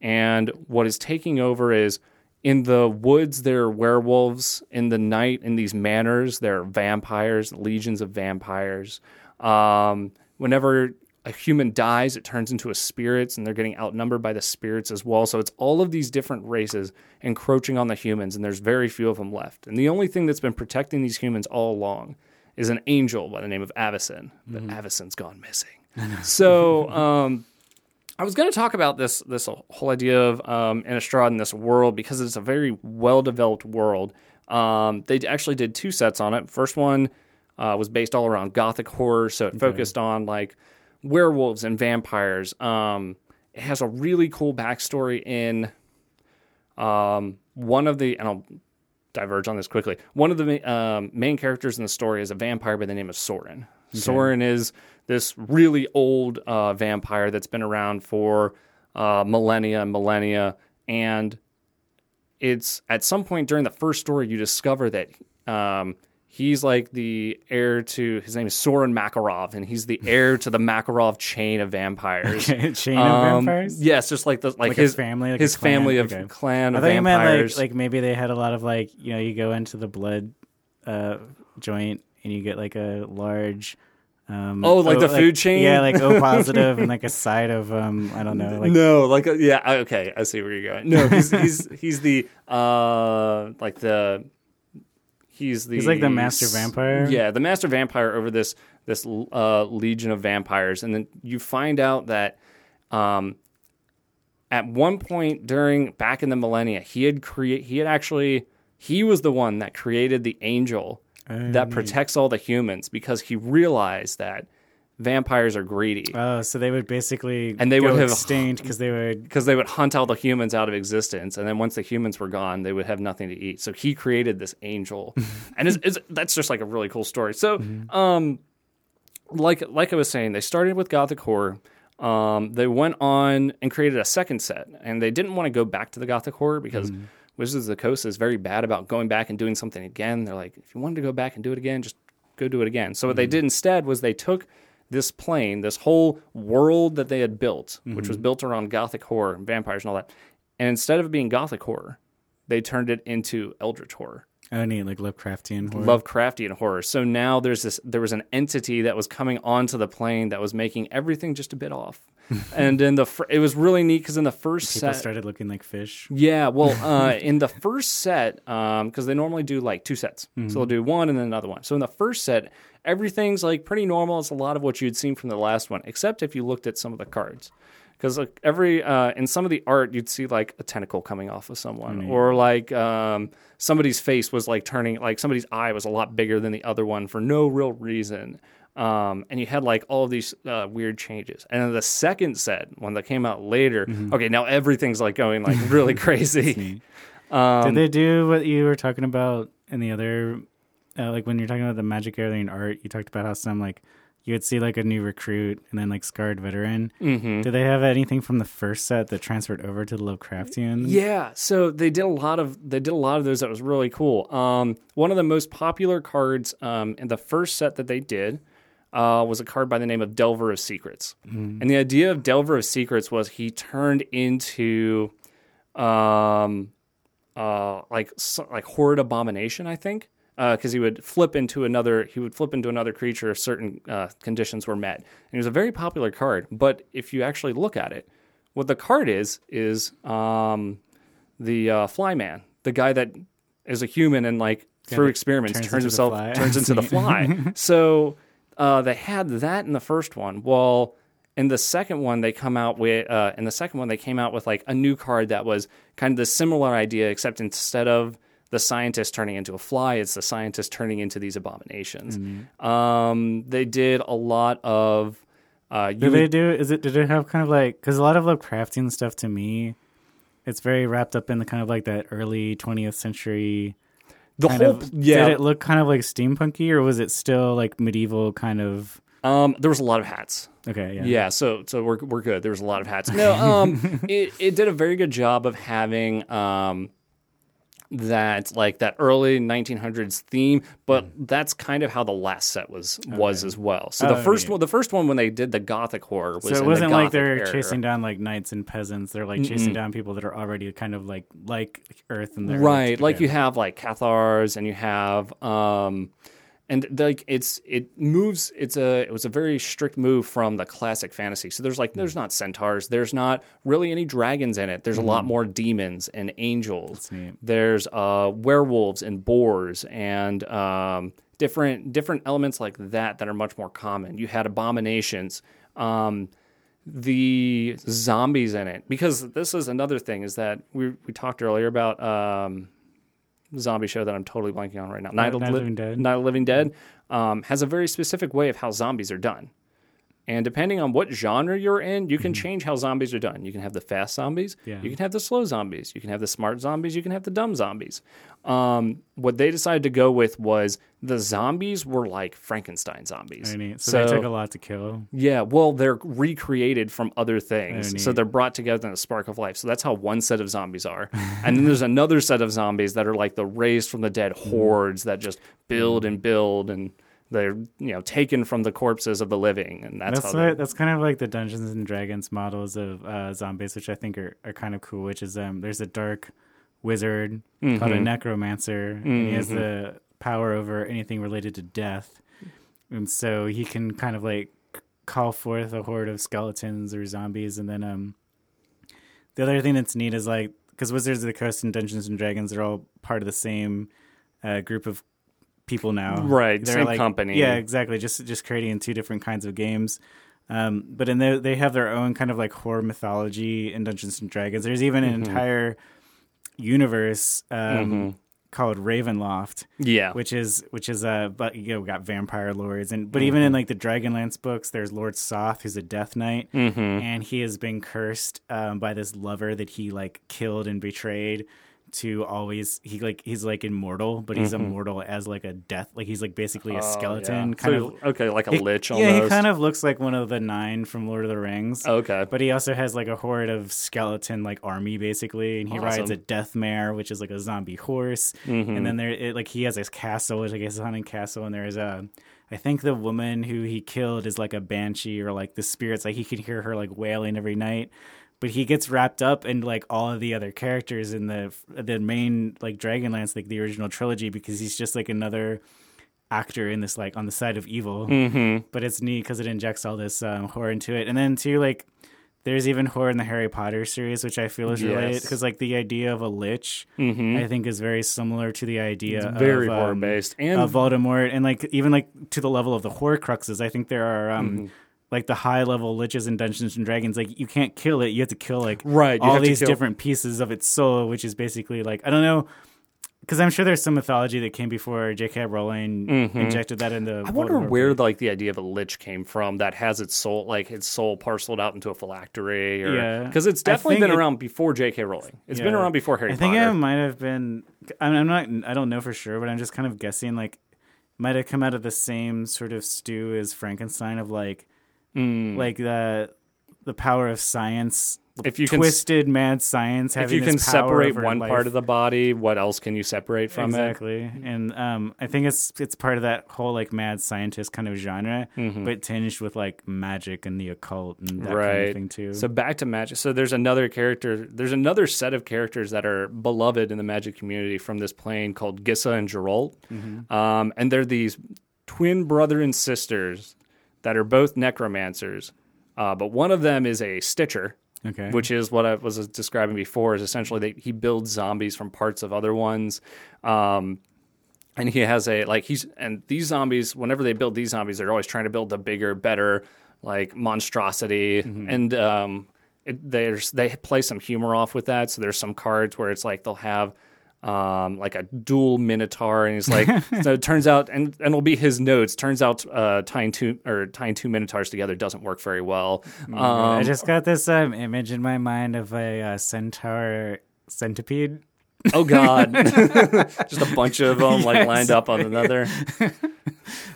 And what is taking over is in the woods, there are werewolves. In the night, in these manors, there are vampires, legions of vampires. Um, whenever a human dies, it turns into a spirits, and they're getting outnumbered by the spirits as well. So it's all of these different races encroaching on the humans, and there's very few of them left. And the only thing that's been protecting these humans all along is an angel by the name of Avacyn. But Avacyn's gone missing. so um, I was going to talk about this this whole idea of um, Innistrad in this world because it's a very well developed world. Um, they actually did two sets on it. First one uh, was based all around gothic horror, so it focused on like werewolves and vampires. Um, it has a really cool backstory in um, one of the, and I'll diverge on this quickly. One of the um, main characters in the story is a vampire by the name of Sorin. Sorin is this really old uh, vampire that's been around for uh, millennia and millennia, and it's at some point during the first story you discover that um, he's like the heir to his name is Sorin Markov, and he's the heir to the Markov chain of vampires. [laughs] Chain of Um, vampires. Yes, just like the like, Like his, family, like his family of Okay. clan I of thought you meant like like maybe they had a lot of like you know you go into the blood uh, joint and you get like a large. Um, Oh, like the food chain? Yeah, like O positive and like a [laughs] side of um I don't know like no, like yeah, okay, I see where you're going. No, he's [laughs] he's he's the uh like the he's the He's like the master vampire? Yeah, the master vampire over this this uh, legion of vampires, and then you find out that um at one point during back in the millennia, he had create he had actually he was the one that created the angel that protects all the humans because he realized that vampires are greedy. Oh, so they would basically And they would have- extinct because they would because they would hunt all the humans out of existence, and then once the humans were gone, they would have nothing to eat. So he created this angel, [laughs] and it's, it's, that's just like a really cool story. So, um, like like I was saying, they started with gothic horror. Um, they went on and created a second set, and they didn't want to go back to the gothic horror because Wizards of the Coast is very bad about going back and doing something again. They're like, if you wanted to go back and do it again, just go do it again. So what they mm-hmm. did instead was they took this plane, this whole world that they had built, which was mm-hmm. built around gothic horror and vampires and all that, and instead of it being gothic horror, they turned it into eldritch horror. Oh neat like Lovecraftian horror. Lovecraftian horror. So now there's this there was an entity that was coming onto the plane that was making everything just a bit off. [laughs] and in the fir- it was really neat because in the first People set started looking like fish. yeah, well, [laughs] uh, in the first set, because they normally do like two sets, so they'll do one and then another one. So in the first set, everything's like pretty normal. It's a lot of what you'd seen from the last one, except if you looked at some of the cards. Because like every uh, in some of the art, you'd see like a tentacle coming off of someone, or like um, somebody's face was like turning, like somebody's eye was a lot bigger than the other one for no real reason. Um, and you had like all of these uh, weird changes. And then the second set, one that came out later, okay, now everything's like going like really [laughs] crazy. Um, Did they do what you were talking about in the other, uh, like when you're talking about the Magic Gathering art? You talked about how some like you would see like a new recruit and then like scarred veteran. Mm-hmm. Did they have anything from the first set that transferred over to the Lovecraftian? Yeah, so they did a lot of they did a lot of those that was really cool. Um, one of the most popular cards um, in the first set that they did uh, was a card by the name of Delver of Secrets, and the idea of Delver of Secrets was he turned into um, uh, like so- like horrid abomination, I think, because he would flip into another he would flip into another creature if certain uh, conditions were met. And it was a very popular card, but if you actually look at it, what the card is is um, the uh, Flyman, the guy that is a human and like through experiments turns turns, himself turns into the [laughs] fly. [laughs] so uh, they had that in the first one. Well, in the second one, they come out with uh, in the second one they came out with like a new card that was kind of the similar idea, except instead of the scientist turning into a fly, it's the scientist turning into these abominations. Mm-hmm. Um, they did a lot of. Uh, you Did they do? Is it? Did it have kind of like? Because a lot of Lovecraftian stuff to me, it's very wrapped up in the kind of like that early 20th century. The whole of, yeah. Did it look kind of like steampunky, or was it still like medieval kind of? um, there was a lot of hats. Okay, yeah. Yeah, so so we're we're good. There was a lot of hats. No, um, [laughs] it it did a very good job of having um that like that early 1900s theme, but that's kind of how the last set was was as well. So the Oh, first neat. one, the first one when they did the gothic horror was So it wasn't the like they're era. chasing down like knights and peasants. They're like chasing down people that are already kind of like like Earth and their right like you have like cathars and you have um and like it's it moves it's a it was a very strict move from the classic fantasy. So there's like there's not centaurs. There's not really any dragons in it. There's a lot more demons and angels. There's uh werewolves and boars and um different different elements like that that are much more common. You had abominations. Um the zombies in it. Because this is another thing is that we we talked earlier about um zombie show that I'm totally blanking on right now. Night, of, Night of Li- Living Dead. Night of Living Dead um, has a very specific way of how zombies are done. And depending on what genre you're in, you can change how zombies are done. You can have the fast zombies, Mm-hmm. Yeah. you can have the slow zombies, you can have the smart zombies, you can have the dumb zombies. Um, what they decided to go with was the zombies were like Frankenstein zombies. Neat. So, they took a lot to kill. Yeah, well, they're recreated from other things. So they're brought together in a spark of life. So that's how one set of zombies are. and then there's another set of zombies that are like the raised from the dead [laughs] Mm. hordes that just build and build and they're, you know, taken from the corpses of the living. And that's, That's how what, that's kind of like the Dungeons and Dragons models of uh, zombies, which I think are, are kind of cool. Which is um, there's a dark wizard called Mm-hmm. a necromancer, and he has the power over anything related to death, and so he can kind of like call forth a horde of skeletons or zombies, and then um, the other thing that's neat is like because Wizards of the Coast and Dungeons and Dragons are all part of the same uh, group of people now. Right, They're same like- company. Yeah, exactly. Just just creating two different kinds of games. Um, but in the, they have their own kind of like horror mythology in Dungeons and Dragons. There's even an Mm-hmm. entire universe um, called Ravenloft, Yeah. which is which is uh, but you know, we got vampire lords and but even in like the Dragonlance books, there's Lord Soth, who's a Death Knight, and he has been cursed um, by this lover that he like killed and betrayed to always he like he's like immortal, but he's immortal as like a death, like he's like basically a skeleton, Yeah. kind So, of. okay, like a he- lich yeah, he kind of looks like one of the nine from Lord of the Rings. Okay. But he also has like a horde of skeleton like army basically, and he rides a death mare, which is like a zombie horse. Mm-hmm. And then there, it, like he has his castle, which I guess is a hunting castle, and there's a, I think the woman who he killed is like a banshee or like the spirits, like he can hear her like wailing every night. But he gets wrapped up in like all of the other characters in the the main like Dragonlance, like the original trilogy, because he's just like another actor in this like on the side of evil. Mm-hmm. But it's neat because it injects all this um, horror into it, and then too like there's even horror in the Harry Potter series, which I feel is related because like the idea of a lich, I think is very similar to the idea Mm-hmm. very of, um, horror based. And of Voldemort, and like even like to the level of the Horcruxes. I think there are um Mm-hmm. Like the high level liches in Dungeons and Dragons. Like you can't kill it; you have to kill like Right, all these kill- different pieces of its soul, which is basically like I don't know. Because I'm sure there's some mythology that came before J.K. Rowling injected that into. Mm-hmm. I wonder where like the idea of a lich came from that has its soul like its soul parceled out into a phylactery or Yeah. because it's definitely been it- around before J.K. Rowling. It's been around before Harry I think Potter. it might have been. I'm, I'm not. I don't know for sure, but I'm just kind of guessing. Like, might have come out of the same sort of stew as Frankenstein of like, Hmm. like the the power of science. If you can- twisted mad science, if you can separate one life. part of the body, what else can you separate from it? exactly, and um, I think it's it's part of that whole like mad scientist kind of genre, but tinged with like magic and the occult and that kind Mm-hmm. right. of thing too. So back to magic. So there's another character. There's another set of characters that are beloved in the magic community from this plane called Gisa and Geralf, Mm-hmm. um, and they're these twin brother and sisters that are both necromancers, uh, but one of them is a Stitcher. okay, which is what I was describing before. Is essentially that he builds zombies from parts of other ones, um, and he has a like he's and these zombies. Whenever they build these zombies, they're always trying to build the bigger, better like monstrosity, and um, it, there's they play some humor off with that. So there's some cards where it's like they'll have. Um, like a dual minotaur, and he's like, [laughs] so it turns out, and and it'll be his notes. Turns out, uh, tying two or tying two minotaurs together doesn't work very well. Um, I just got this um, image in my mind of a uh, centaur centipede. oh god, [laughs] [laughs] just a bunch of them like Yes. lined up on another. All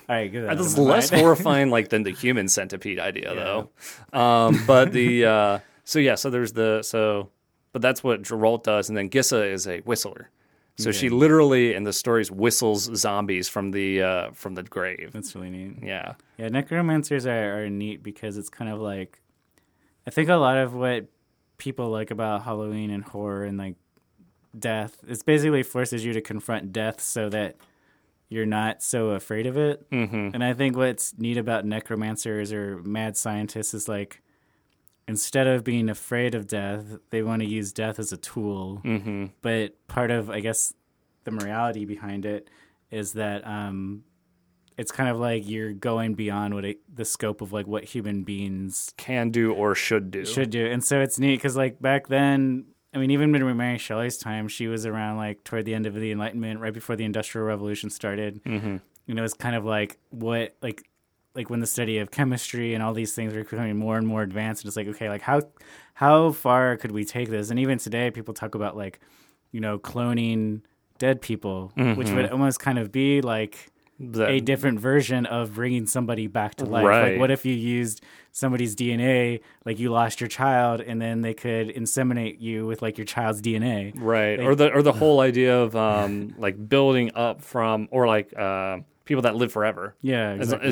right, good. That's less horrifying like than the human centipede idea though. Um, but the uh, so yeah, so there's the so, but that's what Geralf does, and then Gisa is a whistler. So she literally in the stories whistles zombies from the uh, from the grave. That's really neat. Yeah. Yeah, necromancers are, are neat because it's kind of like I think a lot of what people like about Halloween and horror and like death, it's basically forces you to confront death so that you're not so afraid of it. Mm-hmm. And I think what's neat about necromancers or mad scientists is like instead of being afraid of death, they want to use death as a tool. Mm-hmm. But part of, I guess, the morality behind it is that um, it's kind of like you're going beyond what it, the scope of like what human beings Can do or should do. should do. And so it's neat because like back then, I mean, even in Mary Shelley's time, she was around like toward the end of the Enlightenment, right before the Industrial Revolution started. Mm-hmm. You know, it's kind of like what like like when the study of chemistry and all these things are becoming more and more advanced. And it's like, okay, like how how far could we take this? And even today, people talk about like you know cloning dead people, which would almost kind of be like That- a different version of bringing somebody back to life. Right. Like, what if you used somebody's DNA, like you lost your child, and then they could inseminate you with like your child's DNA? right or the or the whole idea of um like building up from or like uh people that live forever Yeah, exactly.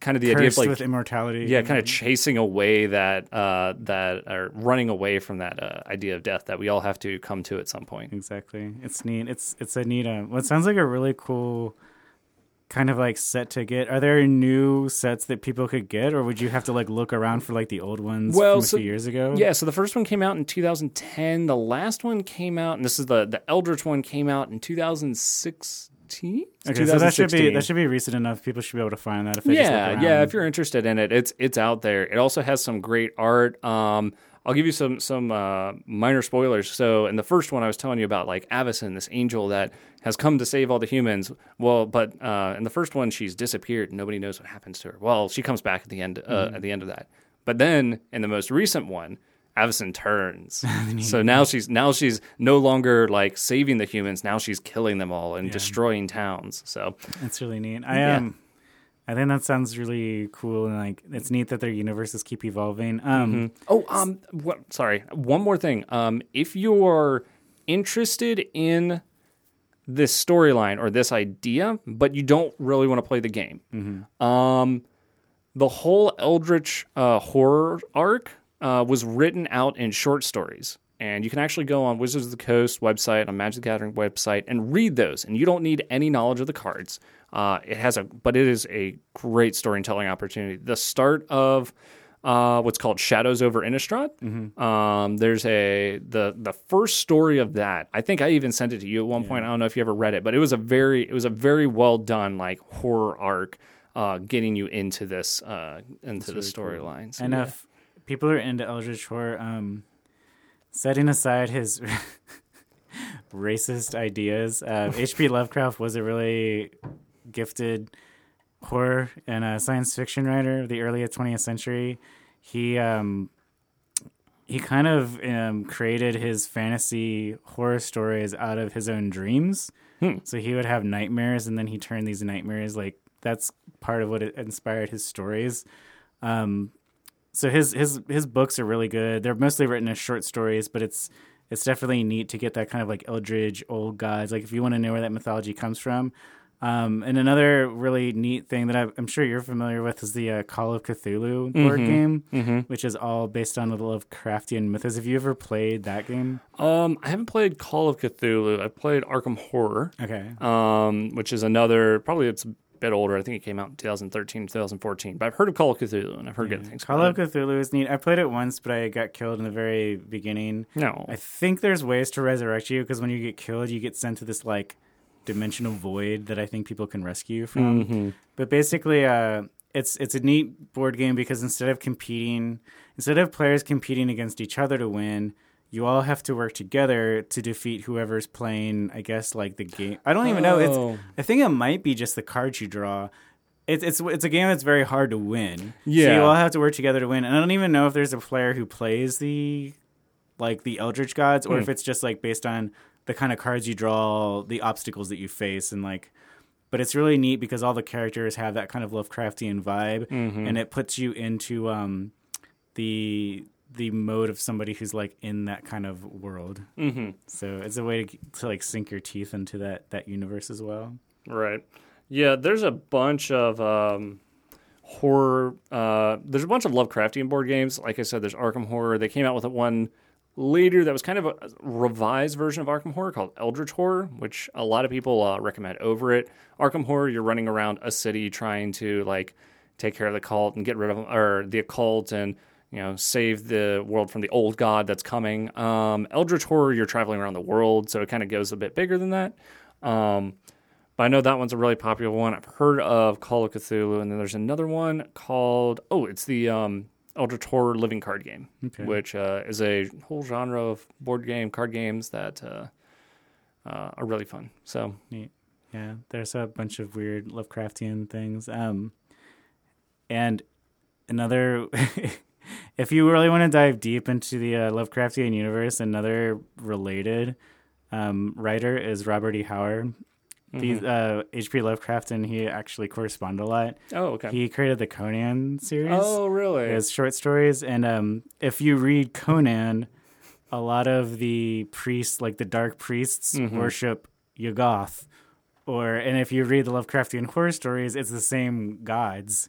Kind of the idea of like with immortality. yeah kind of chasing away that uh that or running away from that uh, idea of death that we all have to come to at some point exactly. It's neat. It's it's a neat. Um, what sounds like a really cool kind of like set to get. Are there new sets that people could get, or would you have to like look around for like the old ones Well, from a few years ago? Yeah, so the first one came out in 2010. The last one came out, and this is the the Eldritch one came out in 2016. Okay, so that should be that should be recent enough. People should be able to find that if they yeah, yeah. If you're interested in it, it's it's out there. It also has some great art. Um, I'll give you some some uh, minor spoilers. So in the first one, I was telling you about like Avacyn, this angel that has come to save all the humans. Well, but uh, in the first one, she's disappeared. Nobody knows what happens to her. Well, she comes back at the end uh, Mm-hmm. at the end of that. But then in the most recent one. Avacyn turns, [laughs] so now she's now she's no longer like saving the humans. Now she's killing them all and destroying towns. So It's really neat. I Yeah. um, I think that sounds really cool, and like it's neat that their universes keep evolving. Um, Oh, um, what, sorry. One more thing. Um, if you're interested in this storyline or this idea, but you don't really want to play the game, um, the whole Eldritch uh, horror arc uh, was written out in short stories. And you can actually go on Wizards of the Coast website, on Magic the Gathering website, and read those. And you don't need any knowledge of the cards. Uh, it has a, but it is a great storytelling opportunity. The start of uh, what's called Shadows over Innistrad. Um, there's a the the first story of that. I think I even sent it to you at one point. I don't know if you ever read it, but it was a very it was a very well done like horror arc, uh, getting you into this uh, into the storylines. and if people are into Eldritch horror, um, setting aside his [laughs] racist ideas, uh, [laughs] H.P. Lovecraft was a really gifted horror and a science fiction writer of the early 20th century. He um, he kind of um, created his fantasy horror stories out of his own dreams. So he would have nightmares, and then he turned these nightmares like that's part of what inspired his stories. Um, so his his his books are really good. They're mostly written as short stories, but it's it's definitely neat to get that kind of like eldritch old gods. Like if you want to know where that mythology comes from. Um, and another really neat thing that I, I'm sure you're familiar with is the uh, Call of Cthulhu board game, which is all based on the Lovecraftian mythos. Have you ever played that game? um, I haven't played Call of Cthulhu. I've played Arkham Horror, Okay. um, which is another probably it's bit older. I think it came out in 2013, 2014. But I've heard of Call of Cthulhu and I've heard good things. Call of Cthulhu is neat. I played it once, but I got killed in the very beginning. No, I think there's ways to resurrect you because when you get killed, you get sent to this like dimensional void that I think people can rescue you from. But basically, uh, it's it's a neat board game because instead of competing, instead of players competing against each other to win, you all have to work together to defeat whoever's playing. I guess like the game. I don't even know. Oh. It's I think it might be just the cards you draw. It's it's it's a game that's very hard to win. so Yeah. you all have to work together to win. And I don't even know if there's a player who plays the like the Eldritch gods, or if it's just like based on the kind of cards you draw, the obstacles that you face, and like. But it's really neat because all the characters have that kind of Lovecraftian vibe, and it puts you into um, the the mode of somebody who's like in that kind of world. hmm So it's a way to to like sink your teeth into that that universe as well. Right. Yeah, there's a bunch of um, horror. Uh, there's a bunch of Lovecraftian board games. Like I said, there's Arkham Horror. They came out with one later that was kind of a revised version of Arkham Horror called Eldritch Horror, which a lot of people uh, recommend over it. Arkham Horror, you're running around a city trying to like take care of the cult and get rid of or the occult and you know save the world from the old god that's coming. Um, Eldritch Horror, you're traveling around the world, so it kind of goes a bit bigger than that. Um, but I know that one's a really popular one. I've heard of Call of Cthulhu, and then there's another one called oh, it's the um, Eldritch Horror Living Card Game, Okay. which uh, is a whole genre of board game card games that uh, uh, are really fun. So Yeah, there's a bunch of weird Lovecraftian things. Um, and another, [laughs] if you really want to dive deep into the uh, Lovecraftian universe, another related um, writer is Robert E. Howard. He's uh, H.P. Lovecraft, and he actually corresponded a lot. oh okay. He created the Conan series. oh really? His short stories, and um, if you read Conan, a lot of the priests, like the dark priests, Mm-hmm. worship Yuggoth. Or and if you read the Lovecraftian horror stories, it's the same gods.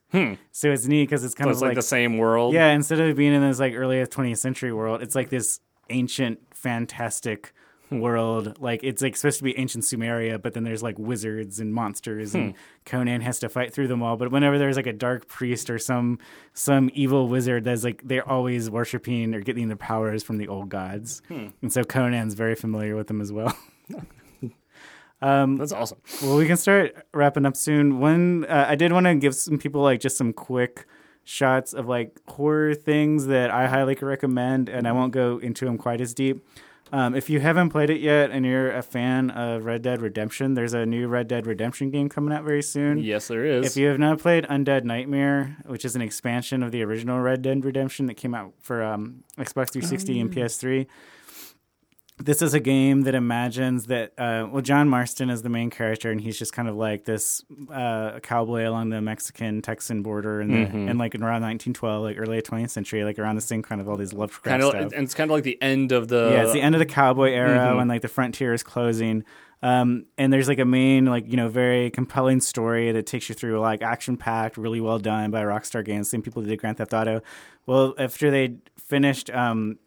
So it's neat because it's kind So of it's like, like, the same world. yeah. Instead of being in this like early 20th century world, it's like this ancient, fantastic Hmm. world. Like it's like supposed to be ancient Sumeria, but then there's like wizards and monsters, and Hmm. Conan has to fight through them all. But whenever there's like a dark priest or some some evil wizard, that's like they're always worshiping or getting their powers from the old gods, Hmm. and so Conan's very familiar with them as well. [laughs] That's awesome. Well, we can start wrapping up soon. One, uh, I did want to give some people like just some quick shots of like horror things that I highly recommend, and I won't go into them quite as deep. Um, if you haven't played it yet and you're a fan of Red Dead Redemption, there's a new Red Dead Redemption game coming out very soon. Yes, there is. If you have not played Undead Nightmare, which is an expansion of the original Red Dead Redemption that came out for um, Xbox 360 and PS3, this is a game that imagines that uh, well john marston is the main character and he's just kind of like this uh, cowboy along the mexican texan border and Mm-hmm. and like in around 1912 like early 20th century like around the same kind of all these lovecraft kind of, stuff and it's kind of like the end of the. yeah, it's the end of the cowboy era Mm-hmm. when like the frontier is closing. Um, and there's like a main, like, you know, very compelling story that takes you through like action packed, really well done by Rockstar Games, same people that did Grand Theft Auto. Well, after they finished um,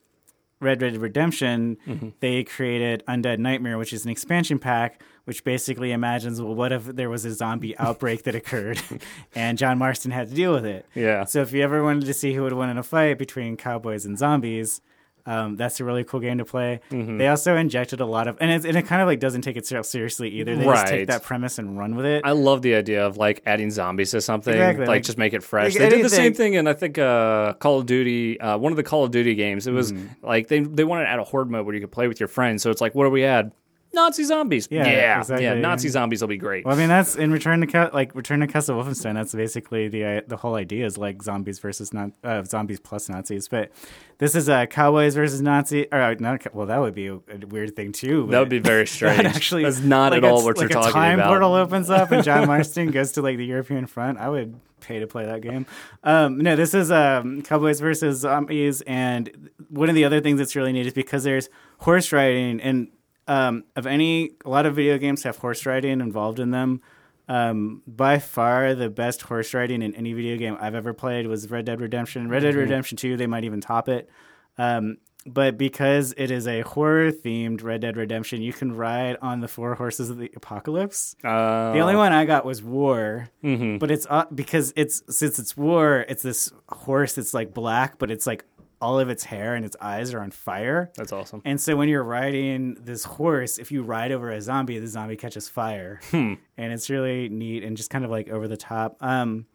Red Dead Redemption, Mm-hmm. they created Undead Nightmare, which is an expansion pack, which basically imagines, well, what if there was a zombie [laughs] outbreak that occurred [laughs] and John Marston had to deal with it? Yeah. So if you ever wanted to see who would win in a fight between cowboys and zombies, um, that's a really cool game to play. Mm-hmm. They also injected a lot of, and, and it kind of like doesn't take itself seriously either. They just take that premise and run with it. I love the idea of like adding zombies to something, Exactly, like, like- just make it fresh. like they did the same thing in I think uh, Call of Duty, uh, one of the Call of Duty games. It was Mm-hmm. like they they wanted to add a horde mode where you could play with your friends. So it's like, what do we add? Nazi zombies. Yeah, yeah, exactly. yeah. Nazi zombies will be great. well, I mean, that's in Return to Ca- like Return to Castle Wolfenstein. That's basically the uh, the whole idea is like zombies versus not uh, zombies plus Nazis. But this is uh, cowboys versus Nazi. Or uh, not, well, that would be a, a weird thing too. that would be very [laughs] strange. That actually, that's not like at all what like you're a talking time about. portal opens up and John [laughs] Marston goes to like the European front. I would pay to play that game. Um, no, this is um, Cowboys versus Zombies, and one of the other things that's really neat is because there's horse riding, and um, of any, a lot of video games have horse riding involved in them. Um, by far, the best horse riding in any video game I've ever played was Red Dead Redemption. Red Dead Redemption Two, they might even top it. Um, but because it is a horror themed Red Dead Redemption, you can ride on the four horses of the apocalypse. Uh, The only one I got was War, Mm-hmm. but it's uh, because it's since it's War, it's this horse that's like black, but it's like all of its hair and its eyes are on fire. that's awesome. And so when you're riding this horse, if you ride over a zombie, the zombie catches fire, Hmm. and it's really neat and just kind of like over the top. Um,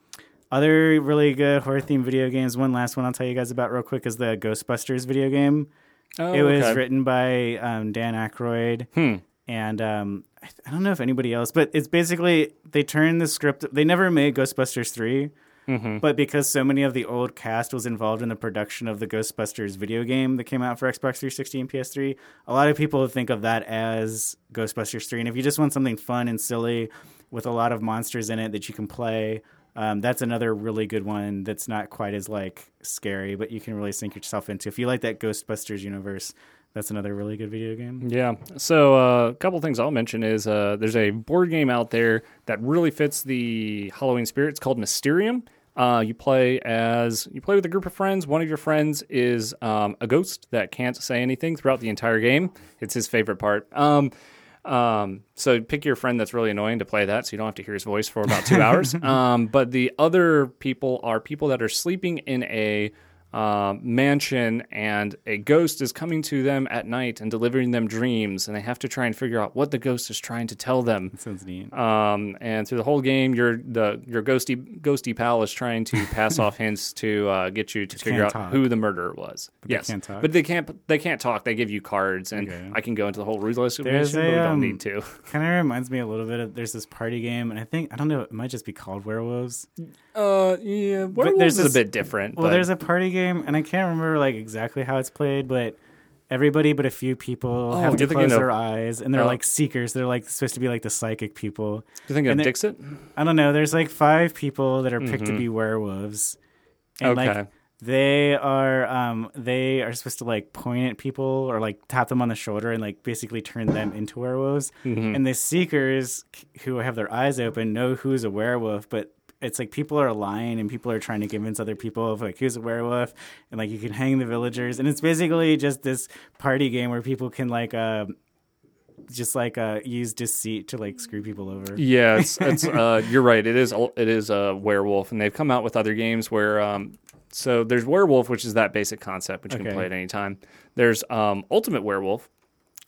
other really good horror themed video games. One last one I'll tell you guys about real quick is the Ghostbusters video game. Oh, it was okay. written by um, Dan Aykroyd, Hmm. and um, I, I don't know if anybody else, but it's basically they turned the script. They never made Ghostbusters 3 Mm-hmm. but because so many of the old cast was involved in the production of the Ghostbusters video game that came out for Xbox 360 and PS3, a lot of people think of that as Ghostbusters 3. And if you just want something fun and silly with a lot of monsters in it that you can play. Um, that's another really good one that's not quite as like scary, but you can really sink yourself into. If you like that Ghostbusters universe, that's another really good video game. Yeah. So uh, a couple things I'll mention is uh, there's a board game out there that really fits the Halloween spirit. It's called Mysterium. Uh, you play as you play with a group of friends. One of your friends is um, a ghost that can't say anything throughout the entire game. It's his favorite part. Um, um, so pick your friend that's really annoying to play that, so you don't have to hear his voice for about two [laughs] hours. Um, but the other people are people that are sleeping in a uh, mansion, and a ghost is coming to them at night and delivering them dreams, and they have to try and figure out what the ghost is trying to tell them. That sounds neat. Um, and through the whole game, your the your ghosty ghosty pal is trying to pass off [laughs] hints to uh, get you to figure out talk. who the murderer was. they yes, can't talk? but they can't. They can't talk. They give you cards, and Okay. I can go into the whole ruthless There's explanation, but we don't um, need to. [laughs] kind of reminds me a little bit of there's this party game, and I think I don't know, it might just be called Werewolves. Uh, yeah, werewolves there's is a bit different. Well, but there's a party game, and I can't remember like exactly how it's played, but everybody but a few people Oh, have to close of- their eyes, and they're Oh. like seekers. They're like supposed to be like the psychic people. Do you think of Dixit? I don't know. There's like five people that are picked to be werewolves, and Mm-hmm. Okay. like they are um they are supposed to like point at people or like tap them on the shoulder and like basically turn them into werewolves. Mm-hmm. And the seekers who have their eyes open know who's a werewolf, but it's like people are lying and people are trying to convince other people of like who's a werewolf and like you can hang the villagers and it's basically just this party game where people can like uh just like uh use deceit to like screw people over. Yeah, it's, [laughs] it's uh, you're right. It is it is a werewolf, and they've come out with other games where um, so there's werewolf, which is that basic concept, which you Okay. can play at any time. There's um, ultimate werewolf.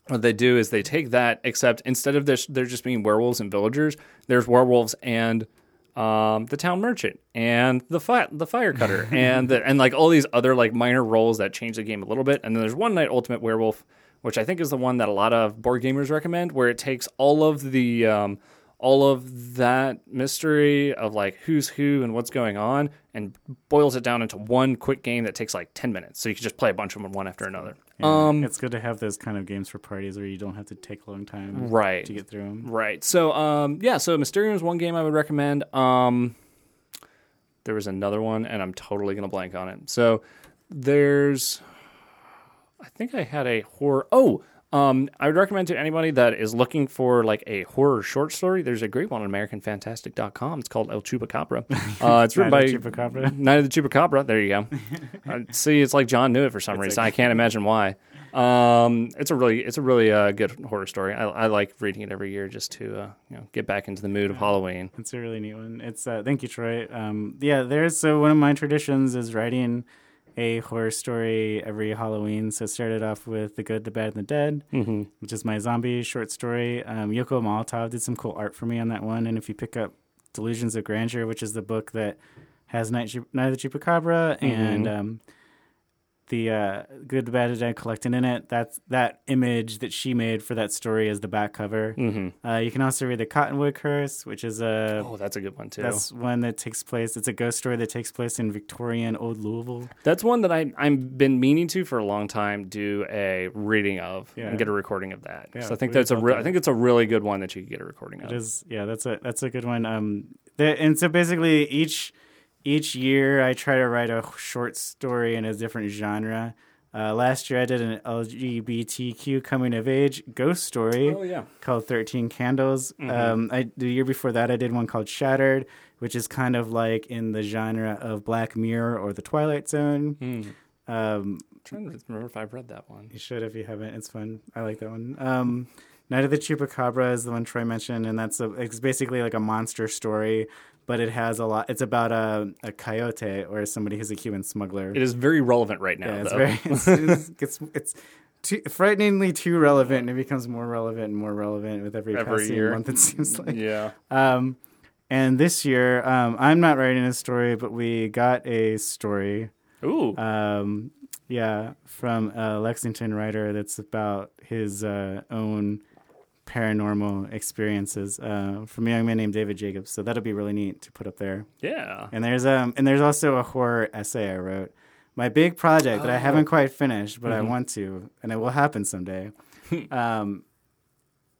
What they do is they take that, except instead of this, there just being werewolves and villagers, there's werewolves and um, the town merchant and the fi- the fire cutter [laughs] and the, and like all these other like minor roles that change the game a little bit. And then there's one night ultimate werewolf, which I think is the one that a lot of board gamers recommend, where it takes all of the um, all of that mystery of like who's who and what's going on and boils it down into one quick game that takes like 10 minutes. So you can just play a bunch of them one after another. Yeah, Um, it's good to have those kind of games for parties where you don't have to take a long time Right. to get through them. Right. So, um, yeah. So, Mysterium is one game I would recommend. Um, there was another one, and I'm totally gonna blank on it. So, there's, I think I had a horror. Oh, um, I would recommend to anybody that is looking for like a horror short story. There's a great one on AmericanFantastic.com. It's called El Chupacabra. [laughs] Uh, it's written by Night of the Chupacabra. Night of the Chupacabra. There you go. [laughs] Uh, see, it's like John knew it for some reason. I can't imagine why. Um, it's a really, it's a really uh, good horror story. I, I like reading it every year just to uh, you know get back into the mood of Halloween. It's a really neat one. It's uh, thank you, Troy. Um, yeah, there's so one of my traditions is writing a horror story every Halloween. So it started off with The Good, the Bad, and the Dead, Mm-hmm. which is my zombie short story. Um, Yoko Molotov did some cool art for me on that one. And if you pick up Delusions of Grandeur, which is the book that has Night, Night of the Chupacabra and um, the uh, Good, the Bad, and the Dead collected in it, that's that image that she made for that story is the back cover. Mm-hmm. Uh, you can also read The Cottonwood Curse, which is a Oh, that's a good one too. that's one that takes place. It's a ghost story that takes place in Victorian Old Louisville. That's one that I I've been meaning to for a long time do a reading of Yeah. and get a recording of that. Yeah, so I think that's a re- that. I think it's a really good one that you could get a recording of. It is, yeah, that's a that's a good one. Um, the, and so basically each each year I try to write a short story in a different genre. Uh, last year I did an LGBTQ coming of age ghost story Oh yeah. called 13 Candles. Um, I, the year before that, I did one called Shattered, which is kind of like in the genre of Black Mirror or The Twilight Zone. Mm. Um, I'm trying to remember if I've read that one. you should if you haven't. It's fun. I like that one. Um, Night of the Chupacabra is the one Troy mentioned, and that's a, it's basically like a monster story, but it has a lot. It's about a, a coyote or somebody who's a human smuggler. It is very relevant right now. yeah, it's though. very [laughs] it's, it's, it's, it's too, frighteningly too relevant, and it becomes more relevant and more relevant with every, Every passing year. month. It seems like. yeah. Um, and this year, um, I'm not writing a story, but we got a story. Ooh. Um, Yeah, from a Lexington writer that's about his uh, own paranormal experiences uh, from a young man named David Jacobs. So that'll be really neat to put up there. Yeah. And there's um and there's also a horror essay I wrote. My big project that I haven't quite finished, but I want to, and it will happen someday. [laughs] um,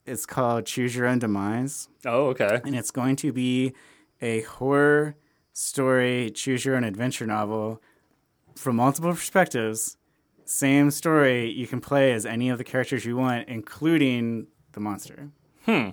it's called Choose Your Own Demise, Oh, okay. and it's going to be a horror story, choose your own adventure novel from multiple perspectives. Same story, you can play as any of the characters you want, including the monster. Hmm.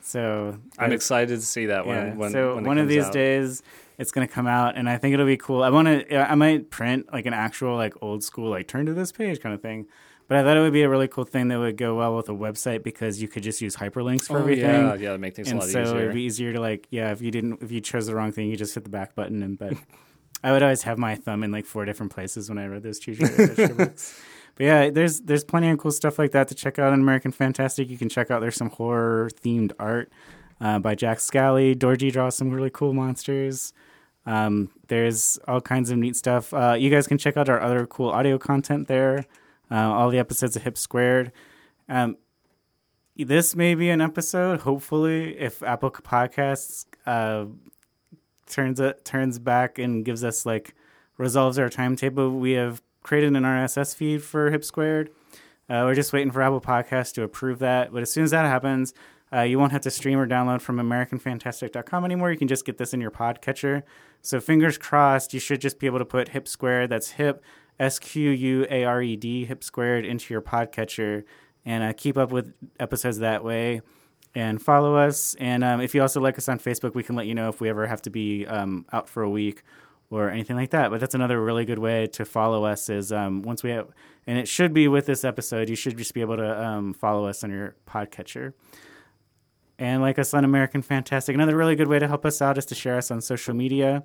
So I'm excited to see that when yeah. when so when one of these out. days it's gonna come out, and I think it'll be cool. I want to. I might print like an actual like old school like turn to this page kind of thing. But I thought it would be a really cool thing that would go well with a website because you could just use hyperlinks for Oh, everything. Yeah, yeah, make things and a lot so easier. it'd be easier to like yeah if you didn't if you chose the wrong thing you just hit the back button and but [laughs] I would always have my thumb in like four different places when I read those your [laughs] books. But yeah, there's there's plenty of cool stuff like that to check out in American Fantastic. You can check out there's some horror themed art uh, by Jack Scally. Dorji draws some really cool monsters. Um, there's all kinds of neat stuff. Uh, you guys can check out our other cool audio content there. Uh, all the episodes of Hip Squared. Um, this may be an episode. Hopefully, if Apple Podcasts uh, turns it turns back and gives us like resolves our timetable, we have created an RSS feed for Hip Squared. Uh, we're just waiting for Apple Podcasts to approve that. But as soon as that happens, uh, you won't have to stream or download from AmericanFantastic.com anymore. You can just get this in your podcatcher. So fingers crossed, you should just be able to put Hip Squared. That's Hip S Q U A R E D Hip Squared into your podcatcher and uh, keep up with episodes that way. And follow us. And um, if you also like us on Facebook, we can let you know if we ever have to be um, out for a week or anything like that. But that's another really good way to follow us. Is um, once we have, and it should be with this episode. You should just be able to um, follow us on your podcatcher. And like us on American Fantastic, another really good way to help us out is to share us on social media.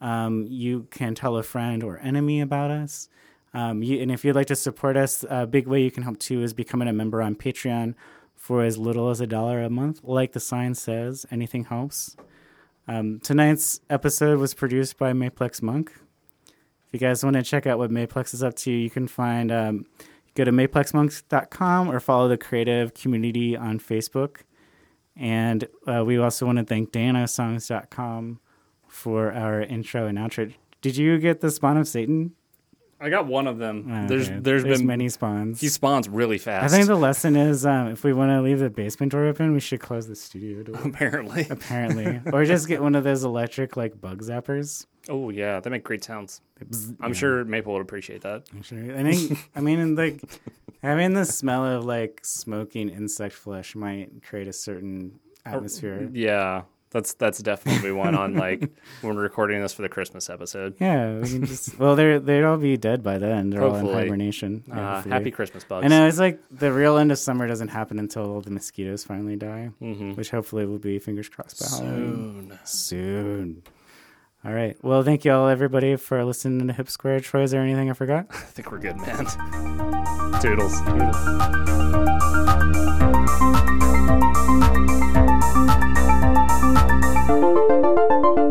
Um, you can tell a friend or enemy about us. Um, you, and if you'd like to support us, a big way you can help too is becoming a member on Patreon for as little as a dollar a month. Like the sign says, anything helps. Um, tonight's episode was produced by Maplex Monk. If you guys want to check out what Maplex is up to, you can find um, go to maplexmonks.com or follow the creative community on Facebook. And uh, we also want to thank danosongs.com for our intro and outro. Did you get the spawn of Satan? I got one of them. Oh, there's okay. there's been many spawns. he spawns really fast. I think the lesson is um, if we want to leave the basement door open, we should close the studio door. [laughs] apparently. apparently, or just get one of those electric like bug zappers. Oh yeah, they make great sounds. Bzz, I'm yeah, sure Maple would appreciate that. I'm sure. I think. I mean, like having the smell of like smoking insect flesh might create a certain atmosphere. Yeah, that's that's definitely one on like [laughs] when we're recording this for the Christmas episode. Yeah, we can just. Well, they're they'd all be dead by then. They're all in Hopefully. hibernation. Yeah, Uh, happy Christmas bugs. And it's like the real end of summer doesn't happen until all the mosquitoes finally die, Mhm. which hopefully will be fingers crossed by Halloween. Soon. soon. All right. Well, thank you all, everybody, for listening to Hip Square. Troy, is there anything I forgot? [laughs] I think we're good, man. Toodles. Thank